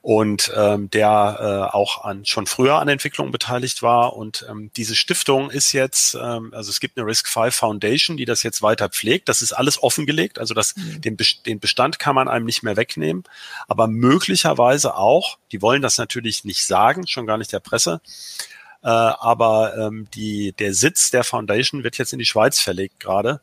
und ähm, der äh, auch an, schon früher an Entwicklung beteiligt war. Und ähm, diese Stiftung ist jetzt, ähm, also es gibt eine Risk 5 Foundation, die das jetzt weiter pflegt. Das ist alles offengelegt, also das, mhm. den, den Bestand kann man einem nicht mehr wegnehmen. Aber möglicherweise auch, die wollen das natürlich nicht sagen, schon gar nicht der Presse, äh, aber ähm, die, der Sitz der Foundation wird jetzt in die Schweiz verlegt gerade,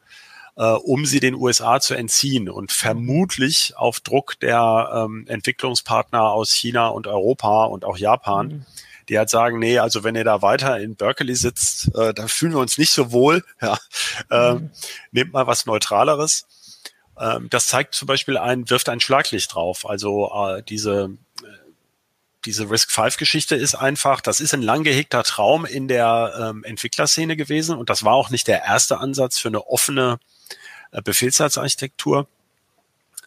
äh, um sie den USA zu entziehen und vermutlich auf Druck der ähm, Entwicklungspartner aus China und Europa und auch Japan. Mhm die halt sagen, nee, also wenn ihr da weiter in Berkeley sitzt, äh, da fühlen wir uns nicht so wohl. Ja, ähm, mhm. Nehmt mal was Neutraleres. Ähm, das zeigt zum Beispiel ein, wirft ein Schlaglicht drauf. Also äh, diese diese Risk-5-Geschichte ist einfach, das ist ein lang gehegter Traum in der ähm, Entwicklerszene gewesen und das war auch nicht der erste Ansatz für eine offene äh, Befehlssatzarchitektur,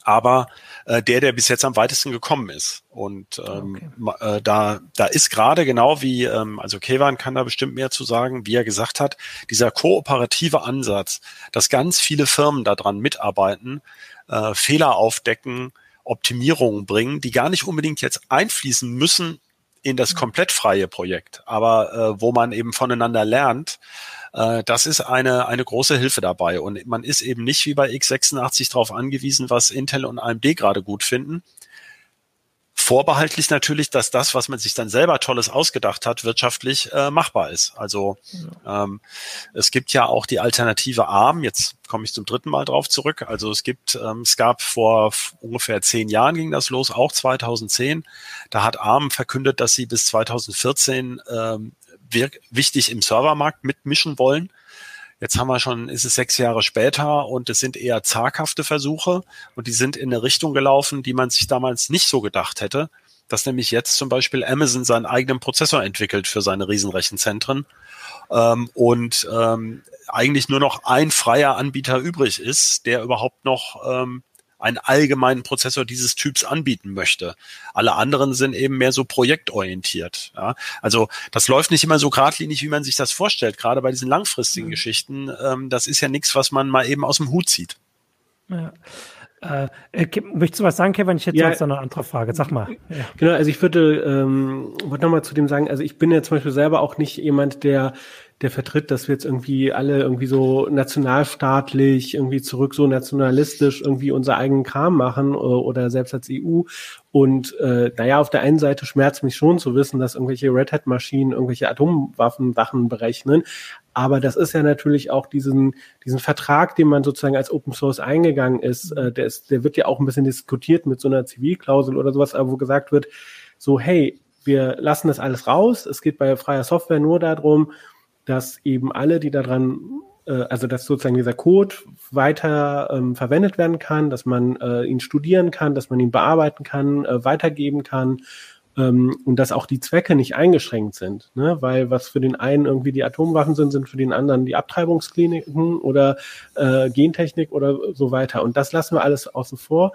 aber äh, der, der bis jetzt am weitesten gekommen ist. Und ähm, okay. äh, da, da ist gerade genau wie, ähm, also Kevan kann da bestimmt mehr zu sagen, wie er gesagt hat, dieser kooperative Ansatz, dass ganz viele Firmen daran mitarbeiten, äh, Fehler aufdecken, Optimierungen bringen, die gar nicht unbedingt jetzt einfließen müssen in das mhm. komplett freie Projekt, aber äh, wo man eben voneinander lernt, äh, das ist eine, eine große Hilfe dabei. Und man ist eben nicht wie bei x86 darauf angewiesen, was Intel und AMD gerade gut finden, Vorbehaltlich natürlich, dass das, was man sich dann selber Tolles ausgedacht hat, wirtschaftlich äh, machbar ist. Also ähm, es gibt ja auch die Alternative ARM. Jetzt komme ich zum dritten Mal drauf zurück. Also es gibt, ähm, es gab vor ungefähr zehn Jahren ging das los, auch 2010. Da hat ARM verkündet, dass sie bis 2014 ähm, wichtig im Servermarkt mitmischen wollen. Jetzt haben wir schon, ist es sechs Jahre später und es sind eher zaghafte Versuche und die sind in eine Richtung gelaufen, die man sich damals nicht so gedacht hätte, dass nämlich jetzt zum Beispiel Amazon seinen eigenen Prozessor entwickelt für seine Riesenrechenzentren ähm, und ähm, eigentlich nur noch ein freier Anbieter übrig ist, der überhaupt noch ähm, einen allgemeinen Prozessor dieses Typs anbieten möchte. Alle anderen sind eben mehr so projektorientiert. Ja? Also das läuft nicht immer so geradlinig, wie man sich das vorstellt, gerade bei diesen langfristigen mhm. Geschichten. Ähm, das ist ja nichts, was man mal eben aus dem Hut zieht.
Ja. Äh, äh möchtest du was sagen, Kevin? Ich hätte ja, noch eine andere Frage. Sag mal.
Ja. Genau, also ich würde, ähm, wollte nochmal zu dem sagen, also ich bin ja zum Beispiel selber auch nicht jemand, der der vertritt, dass wir jetzt irgendwie alle irgendwie so nationalstaatlich, irgendwie zurück so nationalistisch irgendwie unser eigenen Kram machen äh, oder selbst als EU. Und äh, naja, auf der einen Seite schmerzt mich schon zu wissen, dass irgendwelche Red Hat-Maschinen irgendwelche Atomwaffensachen berechnen. Aber das ist ja natürlich auch diesen, diesen Vertrag, den man sozusagen als Open Source eingegangen ist, äh, der ist, der wird ja auch ein bisschen diskutiert mit so einer Zivilklausel oder sowas, wo gesagt wird, so, hey, wir lassen das alles raus. Es geht bei freier Software nur darum, dass eben alle, die daran, äh, also dass sozusagen dieser Code weiter ähm, verwendet werden kann, dass man äh, ihn studieren kann, dass man ihn bearbeiten kann, äh, weitergeben kann ähm, und dass auch die Zwecke nicht eingeschränkt sind. Ne? Weil was für den einen irgendwie die Atomwaffen sind, sind für den anderen die Abtreibungskliniken oder äh, Gentechnik oder so weiter. Und das lassen wir alles außen vor.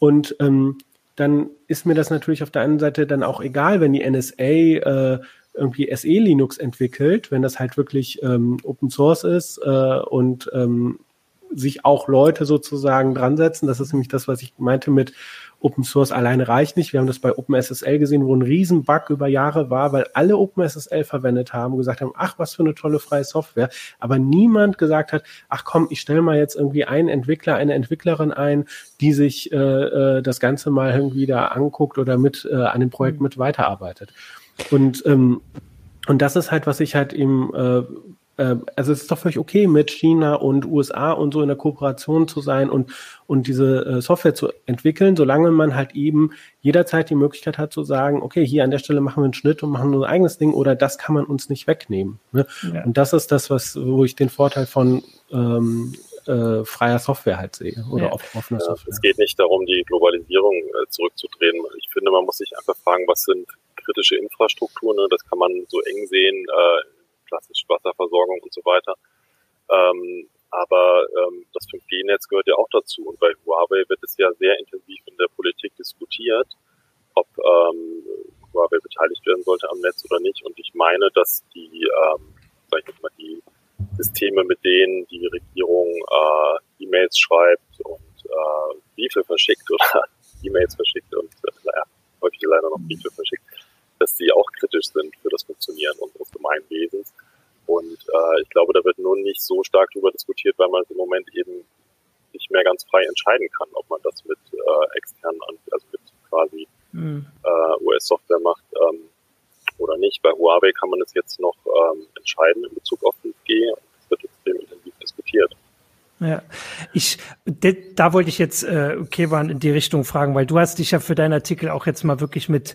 Und ähm, dann ist mir das natürlich auf der einen Seite dann auch egal, wenn die NSA äh, irgendwie SE Linux entwickelt, wenn das halt wirklich ähm, Open Source ist äh, und ähm, sich auch Leute sozusagen dran setzen. Das ist nämlich das, was ich meinte mit Open Source alleine reicht nicht. Wir haben das bei OpenSSL gesehen, wo ein Riesenbug über Jahre war, weil alle OpenSSL verwendet haben, gesagt haben, ach, was für eine tolle freie Software. Aber niemand gesagt hat, ach komm, ich stelle mal jetzt irgendwie einen Entwickler, eine Entwicklerin ein, die sich äh, äh, das Ganze mal irgendwie da anguckt oder mit äh, an dem Projekt mhm. mit weiterarbeitet. Und, ähm, und das ist halt, was ich halt eben, äh, äh, also es ist doch völlig okay, mit China und USA und so in der Kooperation zu sein und, und diese äh, Software zu entwickeln, solange man halt eben jederzeit die Möglichkeit hat zu sagen, okay, hier an der Stelle machen wir einen Schnitt und machen unser eigenes Ding oder das kann man uns nicht wegnehmen. Ne? Ja. Und das ist das, was, wo ich den Vorteil von ähm, äh, freier Software halt sehe oder ja. offener
Software. Es geht nicht darum, die Globalisierung äh, zurückzudrehen. Ich finde, man muss sich einfach fragen, was sind kritische Infrastruktur, ne? das kann man so eng sehen, äh, klassische Wasserversorgung und so weiter. Ähm, aber ähm, das 5G-Netz gehört ja auch dazu. Und bei Huawei wird es ja sehr intensiv in der Politik diskutiert, ob ähm, Huawei beteiligt werden sollte am Netz oder nicht. Und ich meine, dass die, ähm, sag ich mal, die Systeme, mit denen die Regierung äh, E-Mails schreibt und äh, Briefe verschickt oder E-Mails verschickt und äh, häufig leider noch Briefe verschickt, dass sie auch kritisch sind für das Funktionieren unseres Gemeinwesens. Und äh, ich glaube, da wird nur nicht so stark darüber diskutiert, weil man es im Moment eben nicht mehr ganz frei entscheiden kann, ob man das mit äh, externen, also mit quasi mhm. äh, US-Software macht ähm, oder nicht. Bei Huawei kann man es jetzt noch ähm, entscheiden in Bezug auf 5G. Es wird extrem intensiv diskutiert.
Ja, ich, de, da wollte ich jetzt äh, Kevan in die Richtung fragen, weil du hast dich ja für deinen Artikel auch jetzt mal wirklich mit,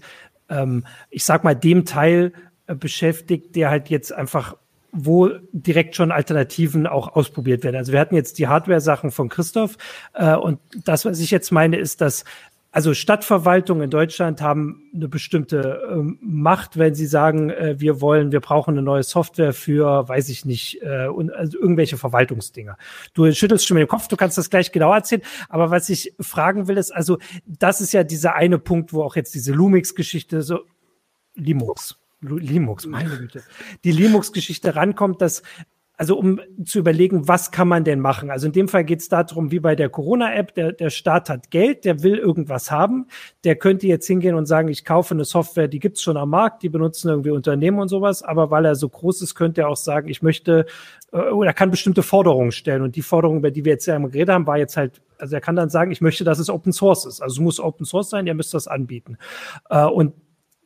ähm, ich sag mal, dem Teil äh, beschäftigt, der halt jetzt einfach wo direkt schon Alternativen auch ausprobiert werden. Also wir hatten jetzt die Hardware-Sachen von Christoph äh, und das, was ich jetzt meine, ist, dass also Stadtverwaltungen in Deutschland haben eine bestimmte ähm, Macht, wenn sie sagen, äh, wir wollen, wir brauchen eine neue Software für, weiß ich nicht, äh, also irgendwelche Verwaltungsdinger. Du schüttelst schon mit dem Kopf, du kannst das gleich genau erzählen. Aber was ich fragen will, ist, also das ist ja dieser eine Punkt, wo auch jetzt diese Lumix-Geschichte so Linux. Linux, meine Güte. Die Linux-Geschichte rankommt, dass also um zu überlegen, was kann man denn machen? Also in dem Fall geht es darum, wie bei der Corona-App, der, der Staat hat Geld, der will irgendwas haben, der könnte jetzt hingehen und sagen, ich kaufe eine Software, die gibt's schon am Markt, die benutzen irgendwie Unternehmen und sowas, aber weil er so groß ist, könnte er auch sagen, ich möchte äh, oder kann bestimmte Forderungen stellen. Und die Forderung, über die wir jetzt ja im geredet haben, war jetzt halt, also er kann dann sagen, ich möchte, dass es Open Source ist. Also es muss Open Source sein, ihr müsst das anbieten. Äh, und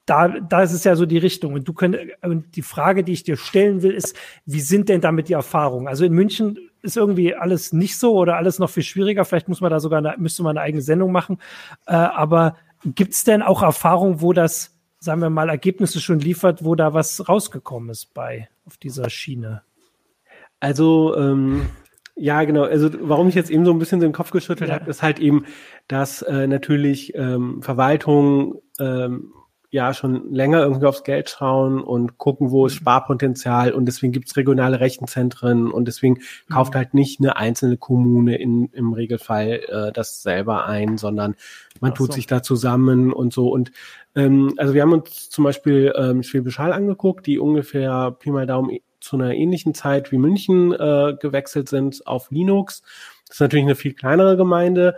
da, da ist es ja so die Richtung. Und du könnt, und die Frage, die ich dir stellen will, ist, wie sind denn damit die Erfahrungen? Also in München ist irgendwie alles nicht so oder alles noch viel schwieriger. Vielleicht muss man da sogar, eine, müsste man eine eigene Sendung machen. Äh, aber gibt es denn auch Erfahrungen, wo das, sagen wir mal, Ergebnisse schon liefert, wo da was rausgekommen ist bei, auf dieser Schiene?
Also, ähm, ja, genau. Also warum ich jetzt eben so ein bisschen den Kopf geschüttelt ja. habe, ist halt eben, dass äh, natürlich ähm, Verwaltung ähm, ja schon länger irgendwie aufs Geld schauen und gucken, wo ist mhm. Sparpotenzial und deswegen gibt's regionale Rechenzentren und deswegen kauft mhm. halt nicht eine einzelne Kommune in, im Regelfall äh, das selber ein, sondern man tut so. sich da zusammen und so. Und ähm, also wir haben uns zum Beispiel ähm, Schwäbisch Hall angeguckt, die ungefähr Pi mal Daumen zu einer ähnlichen Zeit wie München äh, gewechselt sind auf Linux. Das ist natürlich eine viel kleinere Gemeinde.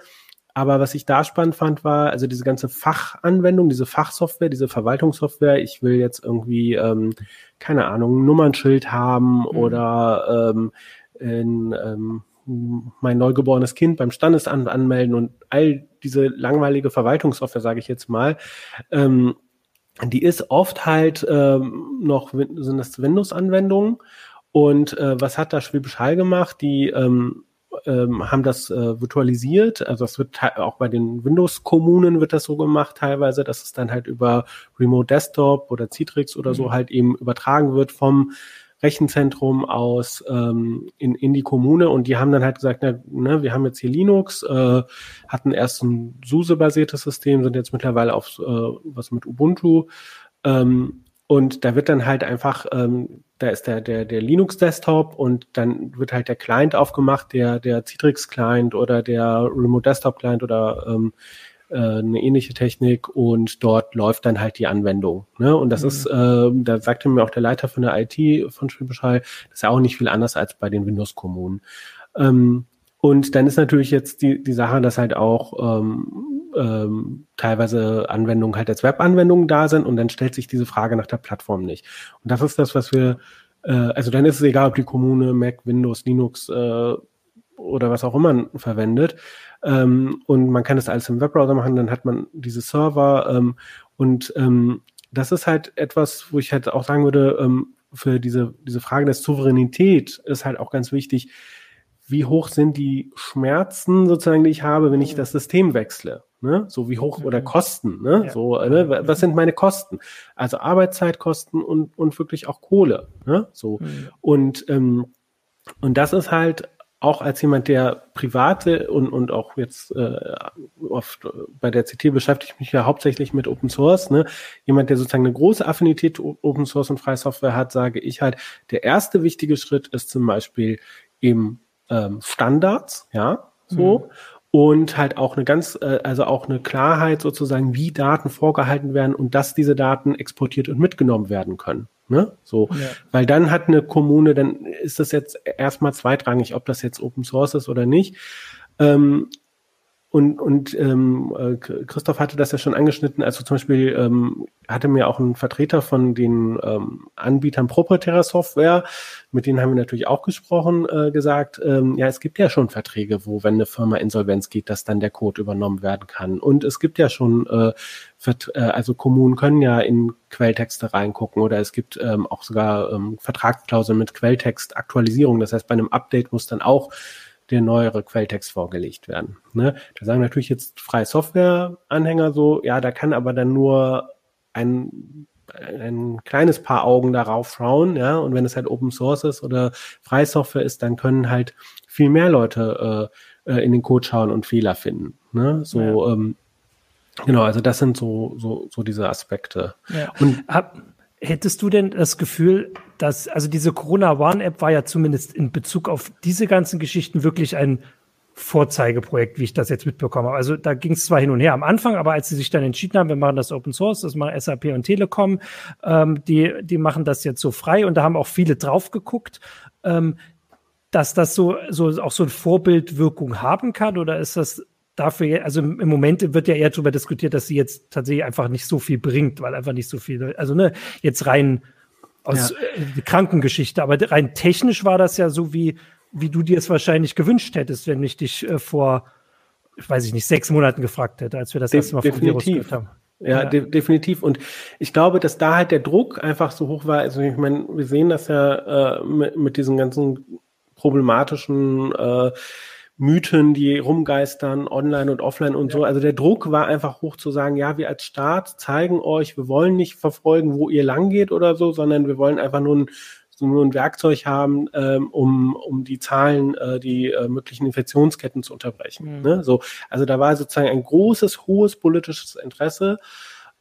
Aber was ich da spannend fand, war also diese ganze Fachanwendung, diese Fachsoftware, diese Verwaltungssoftware. Ich will jetzt irgendwie, ähm, keine Ahnung, ein Nummernschild haben mhm. oder ähm, in, ähm, mein neugeborenes Kind beim Standesamt anmelden und all diese langweilige Verwaltungssoftware, sage ich jetzt mal. Ähm, die ist oft halt ähm, noch, sind das Windows-Anwendungen. Und äh, was hat da Schwäbisch Hall gemacht? Die ähm, ähm, haben das äh, virtualisiert. Also es wird auch bei den Windows-Kommunen wird das so gemacht teilweise, dass es dann halt über Remote Desktop oder Citrix oder so mhm. halt eben übertragen wird vom Rechenzentrum aus ähm, in, in die Kommune und die haben dann halt gesagt, na, ne, wir haben jetzt hier Linux, äh, hatten erst ein SUSE-basiertes System, sind jetzt mittlerweile auf äh, was mit Ubuntu ähm, und da wird dann halt einfach, ähm, da ist der, der, der Linux-Desktop und dann wird halt der Client aufgemacht, der, der Citrix-Client oder der Remote-Desktop-Client oder ähm, äh, eine ähnliche Technik und dort läuft dann halt die Anwendung. Ne? Und das mhm. ist, äh, da sagte mir auch der Leiter von der IT von Schwäbischall, das ist ja auch nicht viel anders als bei den Windows-Kommunen. Ähm, und dann ist natürlich jetzt die, die Sache, dass halt auch ähm, ähm, teilweise Anwendungen halt als Web-Anwendungen da sind und dann stellt sich diese Frage nach der Plattform nicht. Und das ist das, was wir, äh, also dann ist es egal, ob die Kommune Mac, Windows, Linux äh, oder was auch immer verwendet. Ähm, und man kann das alles im Webbrowser machen, dann hat man diese Server ähm, und ähm, das ist halt etwas, wo ich halt auch sagen würde, ähm, für diese, diese Frage der Souveränität ist halt auch ganz wichtig, wie hoch sind die Schmerzen sozusagen, die ich habe, wenn ich das System wechsle. Ne? So wie hoch oder mhm. Kosten, ne? Ja. So, ne? was sind meine Kosten? Also Arbeitszeitkosten und, und wirklich auch Kohle. Ne? So. Mhm. Und, ähm, und das ist halt auch als jemand, der private und, und auch jetzt äh, oft bei der CT beschäftige ich mich ja hauptsächlich mit Open Source, ne? jemand, der sozusagen eine große Affinität zu Open Source und freie Software hat, sage ich halt, der erste wichtige Schritt ist zum Beispiel eben ähm, Standards, ja, so. Mhm. Und halt auch eine ganz, äh, also auch eine Klarheit sozusagen, wie Daten vorgehalten werden und dass diese Daten exportiert und mitgenommen werden können. Ne? So, ja. weil dann hat eine Kommune, dann ist das jetzt erstmal zweitrangig, ob das jetzt Open Source ist oder nicht. Ähm, und, und ähm, äh, Christoph hatte das ja schon angeschnitten, also zum Beispiel ähm, hatte mir auch ein Vertreter von den ähm, Anbietern proprietärer Software, mit denen haben wir natürlich auch gesprochen, äh, gesagt, ähm, ja, es gibt ja schon Verträge, wo, wenn eine Firma insolvenz geht, dass dann der Code übernommen werden kann. Und es gibt ja schon, äh, äh, also Kommunen können ja in Quelltexte reingucken oder es gibt ähm, auch sogar ähm, Vertragsklauseln mit Quelltextaktualisierung. Das heißt, bei einem Update muss dann auch der neuere Quelltext vorgelegt werden. Ne? Da sagen natürlich jetzt freie Software-Anhänger so, ja, da kann aber dann nur ein, ein kleines paar Augen darauf schauen, ja, und wenn es halt Open Source ist oder freie Software ist, dann können halt viel mehr Leute äh, äh in den Code schauen und Fehler finden. Ne? So, ja. ähm, genau, also das sind so, so, so diese Aspekte.
Ja. Und Hab, Hättest du denn das Gefühl, dass, also diese Corona One App war ja zumindest in Bezug auf diese ganzen Geschichten wirklich ein Vorzeigeprojekt, wie ich das jetzt mitbekomme. Also da ging es zwar hin und her am Anfang, aber als sie sich dann entschieden haben, wir machen das Open Source, das machen SAP und Telekom, ähm, die, die machen das jetzt so frei und da haben auch viele drauf geguckt, ähm, dass das so, so auch so eine Vorbildwirkung haben kann oder ist das dafür, also im Moment wird ja eher darüber diskutiert, dass sie jetzt tatsächlich einfach nicht so viel bringt, weil einfach nicht so viel, also ne, jetzt rein aus ja. äh, Krankengeschichte, aber rein technisch war das ja so, wie, wie du dir es wahrscheinlich gewünscht hättest, wenn ich dich äh, vor, weiß ich nicht, sechs Monaten gefragt hätte, als wir das De erste Mal
vom Virus gehört haben. Ja, ja. De definitiv. Und ich glaube, dass da halt der Druck einfach so hoch war. Also ich meine, wir sehen das ja äh, mit, mit diesen ganzen problematischen äh, Mythen, die rumgeistern, online und offline und ja. so. Also der Druck war einfach hoch zu sagen, ja, wir als Staat zeigen euch, wir wollen nicht verfolgen, wo ihr lang geht oder so, sondern wir wollen einfach nur ein, nur ein Werkzeug haben, ähm, um, um die Zahlen, äh, die äh, möglichen Infektionsketten zu unterbrechen. Mhm. Ne? So, also da war sozusagen ein großes, hohes politisches Interesse.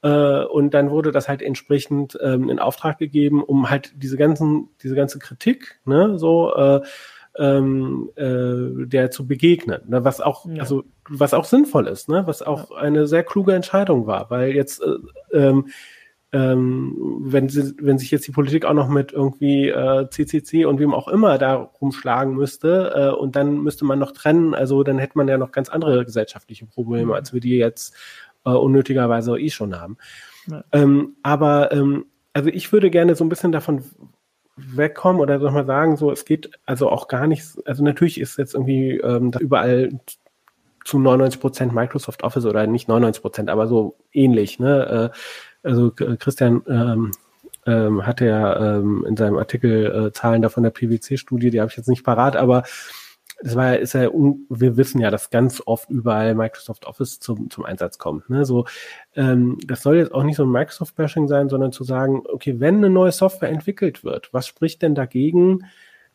Äh, und dann wurde das halt entsprechend ähm, in Auftrag gegeben, um halt diese ganzen, diese ganze Kritik, ne, so äh, ähm, äh, der zu begegnen, ne? was auch, ja. also was auch sinnvoll ist, ne? was auch ja. eine sehr kluge Entscheidung war, weil jetzt äh, ähm, ähm, wenn, sie, wenn sich jetzt die Politik auch noch mit irgendwie äh, CCC und wem auch immer da rumschlagen müsste äh, und dann müsste man noch trennen, also dann hätte man ja noch ganz andere gesellschaftliche Probleme, mhm. als wir die jetzt äh, unnötigerweise eh schon haben. Ja. Ähm, aber ähm, also ich würde gerne so ein bisschen davon wegkommen oder soll man sagen, so es geht also auch gar nicht, also natürlich ist jetzt irgendwie ähm, überall zu 99 Prozent Microsoft Office oder nicht 99 Prozent, aber so ähnlich. Ne? Äh, also Christian ähm, ähm, hatte ja ähm, in seinem Artikel äh, Zahlen da von der PwC-Studie, die habe ich jetzt nicht parat, aber das war ist ja, wir wissen ja, dass ganz oft überall Microsoft Office zum, zum Einsatz kommt. Ne? So, ähm, das soll jetzt auch nicht so ein Microsoft-Bashing sein, sondern zu sagen, okay, wenn eine neue Software entwickelt wird, was spricht denn dagegen,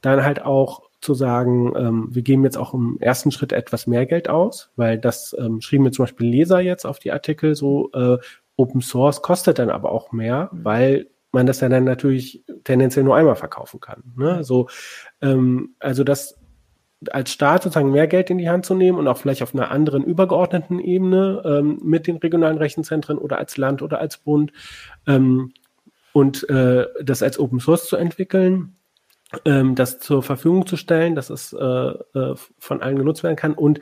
dann halt auch zu sagen, ähm, wir geben jetzt auch im ersten Schritt etwas mehr Geld aus, weil das ähm, schrieben mir zum Beispiel Leser jetzt auf die Artikel so, äh, Open Source kostet dann aber auch mehr, mhm. weil man das ja dann natürlich tendenziell nur einmal verkaufen kann. Ne? So, ähm, also das als Staat sozusagen mehr Geld in die Hand zu nehmen und auch vielleicht auf einer anderen übergeordneten Ebene ähm, mit den regionalen Rechenzentren oder als Land oder als Bund ähm, und äh, das als Open Source zu entwickeln, ähm, das zur Verfügung zu stellen, dass es äh, äh, von allen genutzt werden kann. Und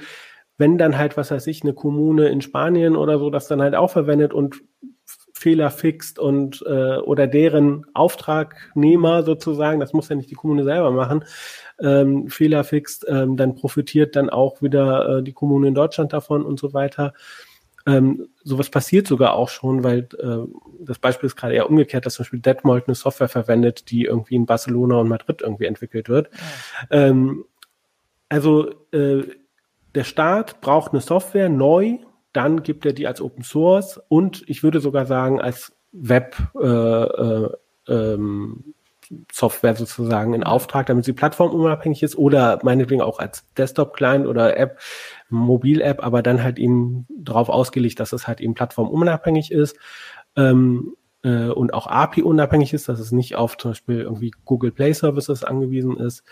wenn dann halt, was weiß ich, eine Kommune in Spanien oder so das dann halt auch verwendet und Fehler fixt und äh, oder deren Auftragnehmer sozusagen, das muss ja nicht die Kommune selber machen, ähm, Fehler fixt, ähm, dann profitiert dann auch wieder äh, die Kommune in Deutschland davon und so weiter. Ähm, sowas passiert sogar auch schon, weil äh, das Beispiel ist gerade eher umgekehrt, dass zum Beispiel Detmold eine Software verwendet, die irgendwie in Barcelona und Madrid irgendwie entwickelt wird. Ja. Ähm, also äh, der Staat braucht eine Software neu, dann gibt er die als Open Source und ich würde sogar sagen als Web äh, äh, ähm, Software sozusagen in Auftrag, damit sie plattformunabhängig ist oder meinetwegen auch als Desktop-Client oder App, Mobil-App, aber dann halt eben darauf ausgelegt, dass es halt eben plattformunabhängig ist. Ähm, äh, und auch API-unabhängig ist, dass es nicht auf zum Beispiel irgendwie Google Play Services angewiesen ist.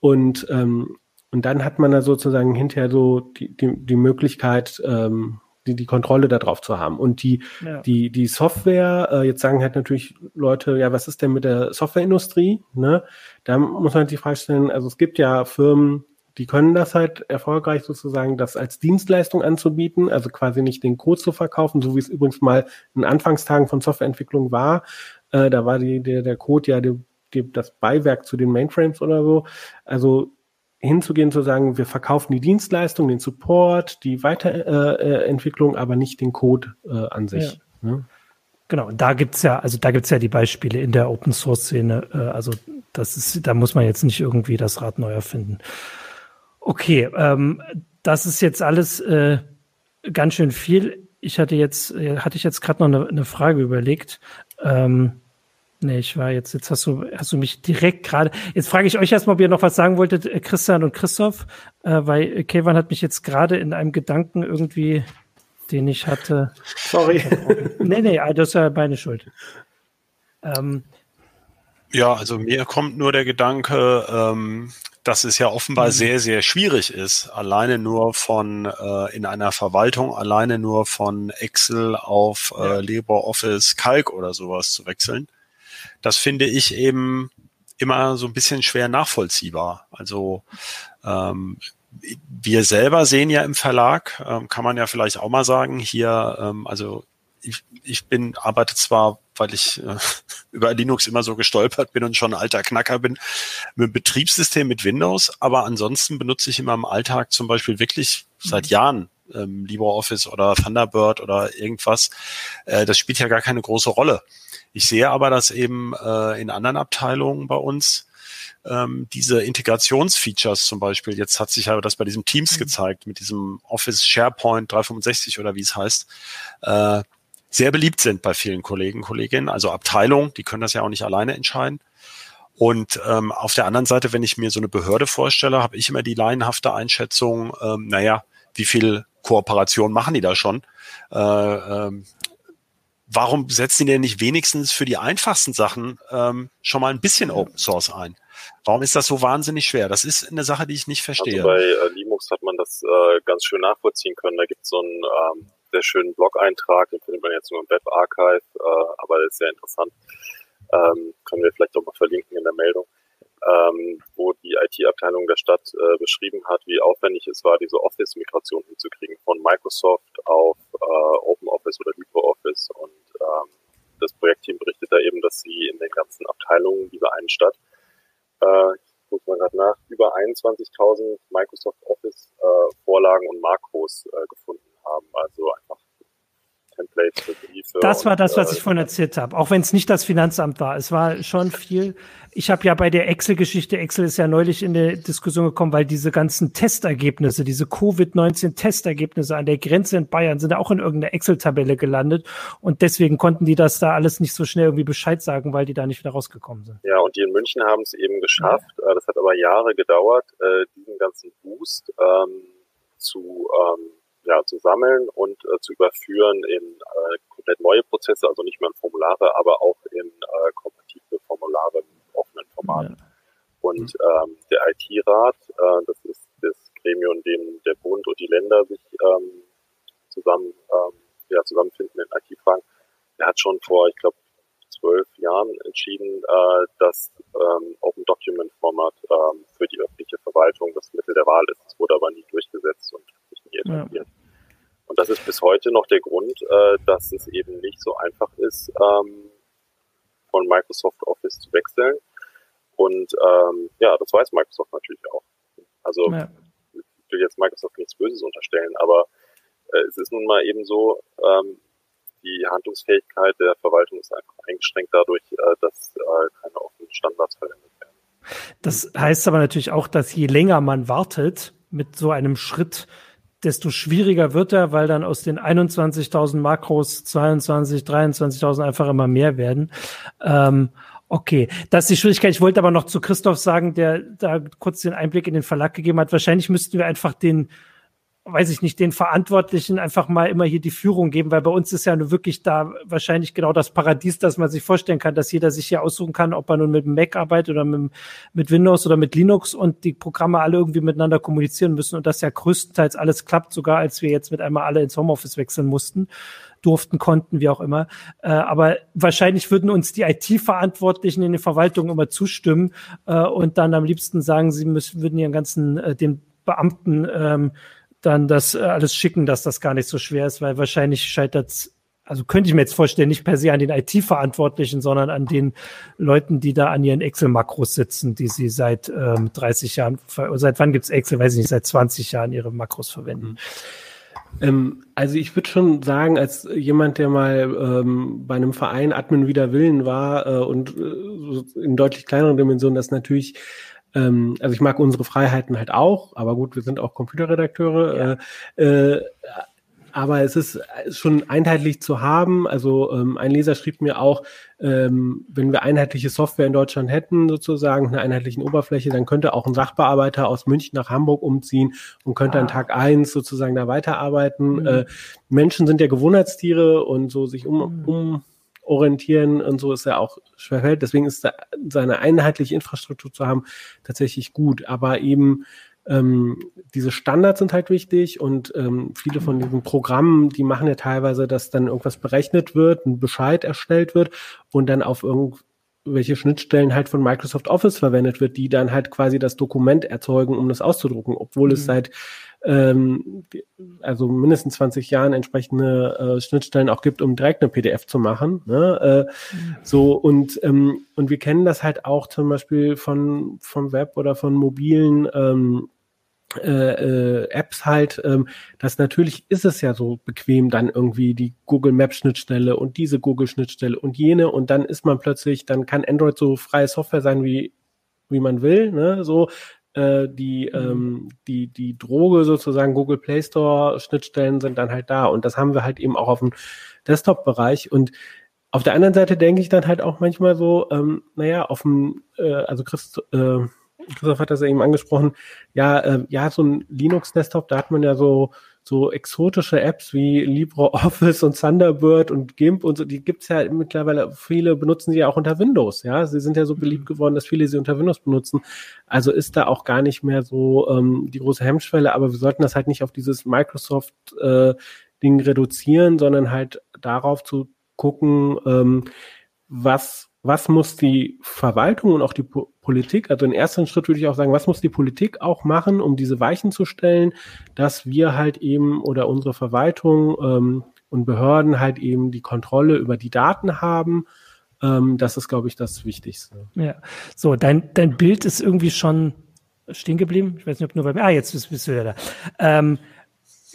Und, ähm, und dann hat man da sozusagen hinterher so die, die, die Möglichkeit, ähm, die, die Kontrolle darauf zu haben. Und die, ja. die, die Software, äh, jetzt sagen halt natürlich Leute, ja, was ist denn mit der Softwareindustrie? Ne? Da muss man sich die Frage stellen, also es gibt ja Firmen, die können das halt erfolgreich sozusagen, das als Dienstleistung anzubieten, also quasi nicht den Code zu verkaufen, so wie es übrigens mal in Anfangstagen von Softwareentwicklung war. Äh, da war die, der, der Code ja die, die, das Beiwerk zu den Mainframes oder so. Also hinzugehen, zu sagen, wir verkaufen die Dienstleistung, den Support, die Weiterentwicklung, äh, aber nicht den Code äh, an sich. Ja. Ne?
Genau, da gibt's ja, also da gibt's ja die Beispiele in der Open Source Szene. Äh, also das ist, da muss man jetzt nicht irgendwie das Rad neu erfinden. Okay, ähm, das ist jetzt alles äh, ganz schön viel. Ich hatte jetzt, äh, hatte ich jetzt gerade noch eine, eine, Frage überlegt. Ähm, nee, ich war jetzt, jetzt hast du, hast du mich direkt gerade. Jetzt frage ich euch erstmal, ob ihr noch was sagen wolltet, äh, Christian und Christoph, äh, weil Kevin hat mich jetzt gerade in einem Gedanken irgendwie, den ich hatte.
Sorry.
nee, nee, das ist ja meine Schuld. Ähm,
ja, also mir kommt nur der Gedanke, ähm, dass es ja offenbar mhm. sehr, sehr schwierig ist, alleine nur von äh, in einer Verwaltung, alleine nur von Excel auf äh. LibreOffice Calc oder sowas zu wechseln. Das finde ich eben immer so ein bisschen schwer nachvollziehbar. Also ähm, wir selber sehen ja im Verlag, ähm, kann man ja vielleicht auch mal sagen, hier, ähm, also ich, ich bin, arbeite zwar, weil ich äh, über Linux immer so gestolpert bin und schon ein alter Knacker bin, mit Betriebssystem mit Windows, aber ansonsten benutze ich immer im Alltag zum Beispiel wirklich seit mhm. Jahren ähm, LibreOffice oder Thunderbird oder irgendwas. Äh, das spielt ja gar keine große Rolle. Ich sehe aber, dass eben äh, in anderen Abteilungen bei uns ähm, diese Integrationsfeatures zum Beispiel, jetzt hat sich ja das bei diesem Teams mhm. gezeigt, mit diesem Office SharePoint 365 oder wie es heißt, äh, sehr beliebt sind bei vielen Kollegen, Kolleginnen, also Abteilungen, die können das ja auch nicht alleine entscheiden. Und ähm, auf der anderen Seite, wenn ich mir so eine Behörde vorstelle, habe ich immer die laienhafte Einschätzung, ähm, naja, wie viel Kooperation machen die da schon? Äh, ähm, warum setzen die denn nicht wenigstens für die einfachsten Sachen ähm, schon mal ein bisschen Open Source ein? Warum ist das so wahnsinnig schwer? Das ist eine Sache, die ich nicht verstehe.
Also bei äh, Linux hat man das äh, ganz schön nachvollziehen können. Da gibt es so ein ähm, sehr schönen Blog-Eintrag, den findet man jetzt nur im Web-Archive, äh, aber ist sehr interessant. Ähm, können wir vielleicht auch mal verlinken in der Meldung, ähm, wo die IT-Abteilung der Stadt äh, beschrieben hat, wie aufwendig es war, diese Office-Migration hinzukriegen von Microsoft auf äh, OpenOffice oder LibreOffice. Und ähm, das Projektteam berichtet da eben, dass sie in den ganzen Abteilungen dieser einen Stadt, äh, ich gucke mal gerade nach, über 21.000 Microsoft Office äh, Vorlagen und Makros äh, gefunden haben. Also einfach Templates für Briefe.
Das war das, was ich äh, vorhin erzählt habe. Auch wenn es nicht das Finanzamt war. Es war schon viel. Ich habe ja bei der Excel-Geschichte, Excel ist ja neulich in der Diskussion gekommen, weil diese ganzen Testergebnisse, diese Covid-19-Testergebnisse an der Grenze in Bayern sind auch in irgendeiner Excel-Tabelle gelandet. Und deswegen konnten die das da alles nicht so schnell irgendwie Bescheid sagen, weil die da nicht wieder rausgekommen sind.
Ja, und die in München haben es eben geschafft. Ja. Äh, das hat aber Jahre gedauert, äh, diesen ganzen Boost ähm, zu ähm, ja, zu sammeln und äh, zu überführen in äh, komplett neue Prozesse, also nicht mehr in Formulare, aber auch in äh, kompatible Formulare im offenen Format. Ja. Und ähm, der IT-Rat, äh, das ist das Gremium, in dem der Bund und die Länder sich ähm, zusammen ähm, ja, zusammenfinden in IT-Fragen, der hat schon vor, ich glaube, zwölf Jahren entschieden, äh, dass ähm, Open Document Format ähm, für die öffentliche Verwaltung das Mittel der Wahl ist. Es wurde aber nie durchgesetzt und nicht nie etabliert. Ja. Und das ist bis heute noch der Grund, äh, dass es eben nicht so einfach ist, ähm, von Microsoft Office zu wechseln. Und ähm, ja, das weiß Microsoft natürlich auch. Also ja. ich will jetzt Microsoft nichts Böses unterstellen, aber äh, es ist nun mal eben so, ähm, die Handlungsfähigkeit der Verwaltung ist einfach eingeschränkt dadurch, äh, dass äh, keine offenen Standards verwendet werden.
Das heißt aber natürlich auch, dass je länger man wartet mit so einem Schritt, desto schwieriger wird er, weil dann aus den 21.000 Makros 22, 23.000 einfach immer mehr werden. Ähm, Okay, das ist die Schwierigkeit. Ich wollte aber noch zu Christoph sagen, der da kurz den Einblick in den Verlag gegeben hat. Wahrscheinlich müssten wir einfach den weiß ich nicht, den Verantwortlichen einfach mal immer hier die Führung geben, weil bei uns ist ja nur wirklich da wahrscheinlich genau das Paradies, das man sich vorstellen kann, dass jeder sich hier aussuchen kann, ob er nun mit Mac arbeitet oder mit, mit Windows oder mit Linux und die Programme alle irgendwie miteinander kommunizieren müssen und das ja größtenteils alles klappt, sogar als wir jetzt mit einmal alle ins Homeoffice wechseln mussten durften, konnten, wie auch immer. Äh, aber wahrscheinlich würden uns die IT-Verantwortlichen in den Verwaltungen immer zustimmen äh, und dann am liebsten sagen, sie müssen, würden ihren ganzen, äh, den Beamten ähm, dann das äh, alles schicken, dass das gar nicht so schwer ist, weil wahrscheinlich scheitert also könnte ich mir jetzt vorstellen, nicht per se an den IT-Verantwortlichen, sondern an den Leuten, die da an ihren Excel-Makros sitzen, die sie seit ähm, 30 Jahren, seit wann gibt's Excel, weiß ich nicht, seit 20 Jahren ihre Makros verwenden.
Ähm, also ich würde schon sagen, als jemand, der mal ähm, bei einem Verein Admin wider Willen war äh, und äh, in deutlich kleineren Dimensionen, das natürlich ähm, also ich mag unsere Freiheiten halt auch, aber gut, wir sind auch Computerredakteure. Ja. Äh, äh, aber es ist schon einheitlich zu haben. Also ähm, ein Leser schrieb mir auch, ähm, wenn wir einheitliche Software in Deutschland hätten, sozusagen, eine einheitliche Oberfläche, dann könnte auch ein Sachbearbeiter aus München nach Hamburg umziehen und könnte ah. an Tag eins sozusagen da weiterarbeiten. Mhm. Äh, Menschen sind ja Gewohnheitstiere und so sich um, mhm. um orientieren und so ist er auch schwerfällt. Deswegen ist da seine einheitliche Infrastruktur zu haben tatsächlich gut. Aber eben ähm, diese Standards sind halt wichtig und ähm, viele von diesen Programmen, die machen ja teilweise, dass dann irgendwas berechnet wird, ein Bescheid erstellt wird und dann auf irgendwelche Schnittstellen halt von Microsoft Office verwendet wird, die dann halt quasi das Dokument erzeugen, um das auszudrucken, obwohl mhm. es seit ähm, also mindestens 20 Jahren entsprechende äh, Schnittstellen auch gibt, um direkt eine PDF zu machen. Ne? Äh, mhm. So und ähm, und wir kennen das halt auch zum Beispiel von vom Web oder von mobilen ähm, äh, äh, Apps halt, ähm, dass natürlich ist es ja so bequem, dann irgendwie die Google Maps Schnittstelle und diese Google Schnittstelle und jene und dann ist man plötzlich, dann kann Android so freie Software sein wie wie man will, ne? So äh, die, mhm. ähm, die, die Droge sozusagen Google Play Store Schnittstellen sind dann halt da. Und das haben wir halt eben auch auf dem Desktop-Bereich. Und auf der anderen Seite denke ich dann halt auch manchmal so, ähm, naja, auf dem, äh, also Christ, äh, Christoph hat das eben angesprochen, ja, äh, ja, so ein Linux-Desktop, da hat man ja so so exotische Apps wie LibreOffice und Thunderbird und GIMP und so, die gibt's ja mittlerweile, viele benutzen sie ja auch unter Windows, ja. Sie sind ja so beliebt mhm. geworden, dass viele sie unter Windows benutzen. Also ist da auch gar nicht mehr so ähm, die große Hemmschwelle, aber wir sollten das halt nicht auf dieses Microsoft-Ding äh, reduzieren, sondern halt darauf zu gucken, ähm, was was muss die Verwaltung und auch die po Politik, also im ersten Schritt würde ich auch sagen, was muss die Politik auch machen, um diese Weichen zu stellen, dass wir halt eben oder unsere Verwaltung ähm, und Behörden halt eben die Kontrolle über die Daten haben. Ähm, das ist, glaube ich, das Wichtigste.
Ja, so, dein, dein Bild ist irgendwie schon stehen geblieben. Ich weiß nicht, ob nur bei mir. Ah, jetzt bist, bist du ja da. Ähm,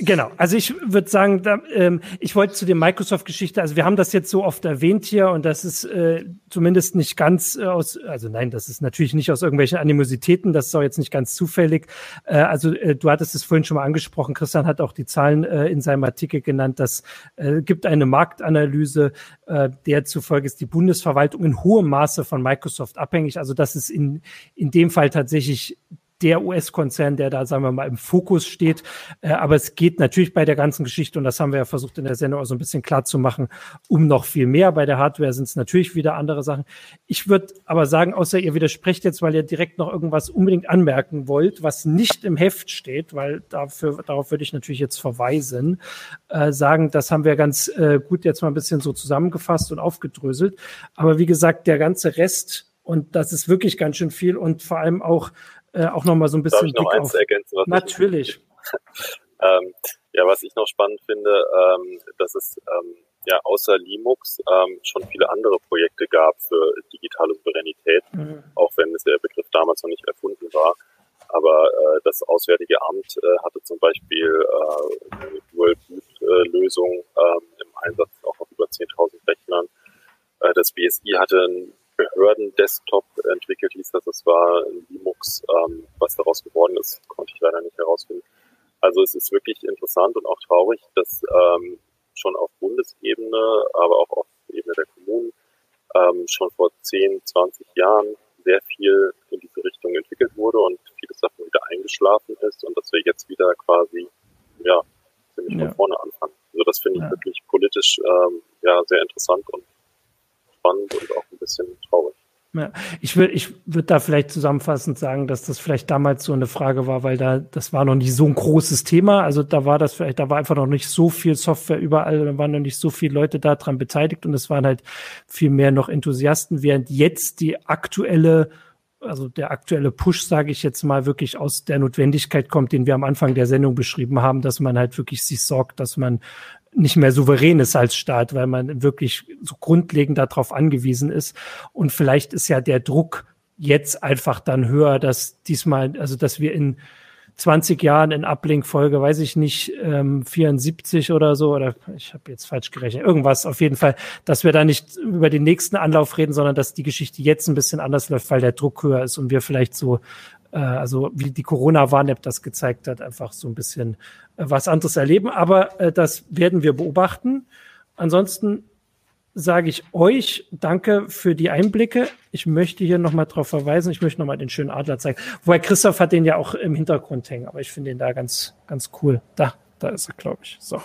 Genau, also ich würde sagen, da, ähm, ich wollte zu der Microsoft-Geschichte, also wir haben das jetzt so oft erwähnt hier und das ist äh, zumindest nicht ganz äh, aus, also nein, das ist natürlich nicht aus irgendwelchen Animositäten, das ist auch jetzt nicht ganz zufällig. Äh, also äh, du hattest es vorhin schon mal angesprochen, Christian hat auch die Zahlen äh, in seinem Artikel genannt, das äh, gibt eine Marktanalyse, äh, der zufolge ist die Bundesverwaltung in hohem Maße von Microsoft abhängig. Also das ist in, in dem Fall tatsächlich der US-Konzern, der da, sagen wir mal, im Fokus steht. Äh, aber es geht natürlich bei der ganzen Geschichte, und das haben wir ja versucht in der Sendung auch so ein bisschen klar zu machen, um noch viel mehr. Bei der Hardware sind es natürlich wieder andere Sachen. Ich würde aber sagen, außer ihr widersprecht jetzt, weil ihr direkt noch irgendwas unbedingt anmerken wollt, was nicht im Heft steht, weil dafür, darauf würde ich natürlich jetzt verweisen, äh, sagen, das haben wir ganz äh, gut jetzt mal ein bisschen so zusammengefasst und aufgedröselt. Aber wie gesagt, der ganze Rest und das ist wirklich ganz schön viel und vor allem auch äh, auch noch mal so ein bisschen.
Darf ich noch eins auf. ergänzen?
Was Natürlich.
ähm, ja, was ich noch spannend finde, ähm, dass es ähm, ja außer Linux ähm, schon viele andere Projekte gab für digitale Souveränität, mhm. auch wenn es der Begriff damals noch nicht erfunden war. Aber äh, das Auswärtige Amt äh, hatte zum Beispiel äh, eine Dual-Boot-Lösung ähm, im Einsatz auch auf über 10.000 Rechnern. Äh, das BSI hatte ein Behörden-Desktop entwickelt hieß das. Es war ein Linux. Ähm, was daraus geworden ist, konnte ich leider nicht herausfinden. Also es ist wirklich interessant und auch traurig, dass ähm, schon auf Bundesebene, aber auch auf Ebene der Kommunen ähm, schon vor 10, 20 Jahren sehr viel in diese Richtung entwickelt wurde und viele Sachen wieder eingeschlafen ist und dass wir jetzt wieder quasi ja ziemlich ja. von vorne anfangen. Also das finde ich ja. wirklich politisch ähm, ja sehr interessant und spannend und auch bisschen traurig.
Ja, ich würde ich würde da vielleicht zusammenfassend sagen, dass das vielleicht damals so eine Frage war, weil da das war noch nicht so ein großes Thema. Also da war das vielleicht, da war einfach noch nicht so viel Software überall, da waren noch nicht so viele Leute daran beteiligt und es waren halt viel mehr noch Enthusiasten, während jetzt die aktuelle also der aktuelle Push, sage ich jetzt mal, wirklich aus der Notwendigkeit kommt, den wir am Anfang der Sendung beschrieben haben, dass man halt wirklich sich sorgt, dass man nicht mehr souverän ist als Staat, weil man wirklich so grundlegend darauf angewiesen ist. Und vielleicht ist ja der Druck jetzt einfach dann höher, dass diesmal, also dass wir in 20 Jahren in Uplink-Folge, weiß ich nicht, ähm, 74 oder so, oder ich habe jetzt falsch gerechnet, irgendwas auf jeden Fall, dass wir da nicht über den nächsten Anlauf reden, sondern dass die Geschichte jetzt ein bisschen anders läuft, weil der Druck höher ist und wir vielleicht so, äh, also wie die Corona-Warn-App das gezeigt hat, einfach so ein bisschen äh, was anderes erleben. Aber äh, das werden wir beobachten. Ansonsten sage ich euch danke für die Einblicke. Ich möchte hier nochmal drauf verweisen. Ich möchte nochmal den schönen Adler zeigen. Wobei Christoph hat den ja auch im Hintergrund hängen, aber ich finde den da ganz, ganz cool. Da, da ist er, glaube ich. So.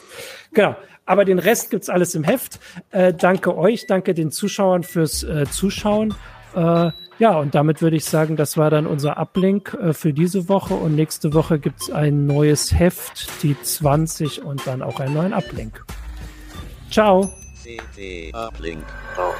Genau. Aber den Rest gibt's alles im Heft. Äh, danke euch, danke den Zuschauern fürs äh, Zuschauen. Äh, ja, und damit würde ich sagen, das war dann unser Uplink äh, für diese Woche. Und nächste Woche gibt's ein neues Heft, die 20 und dann auch einen neuen Uplink. Ciao. CT Uplink. Ciao.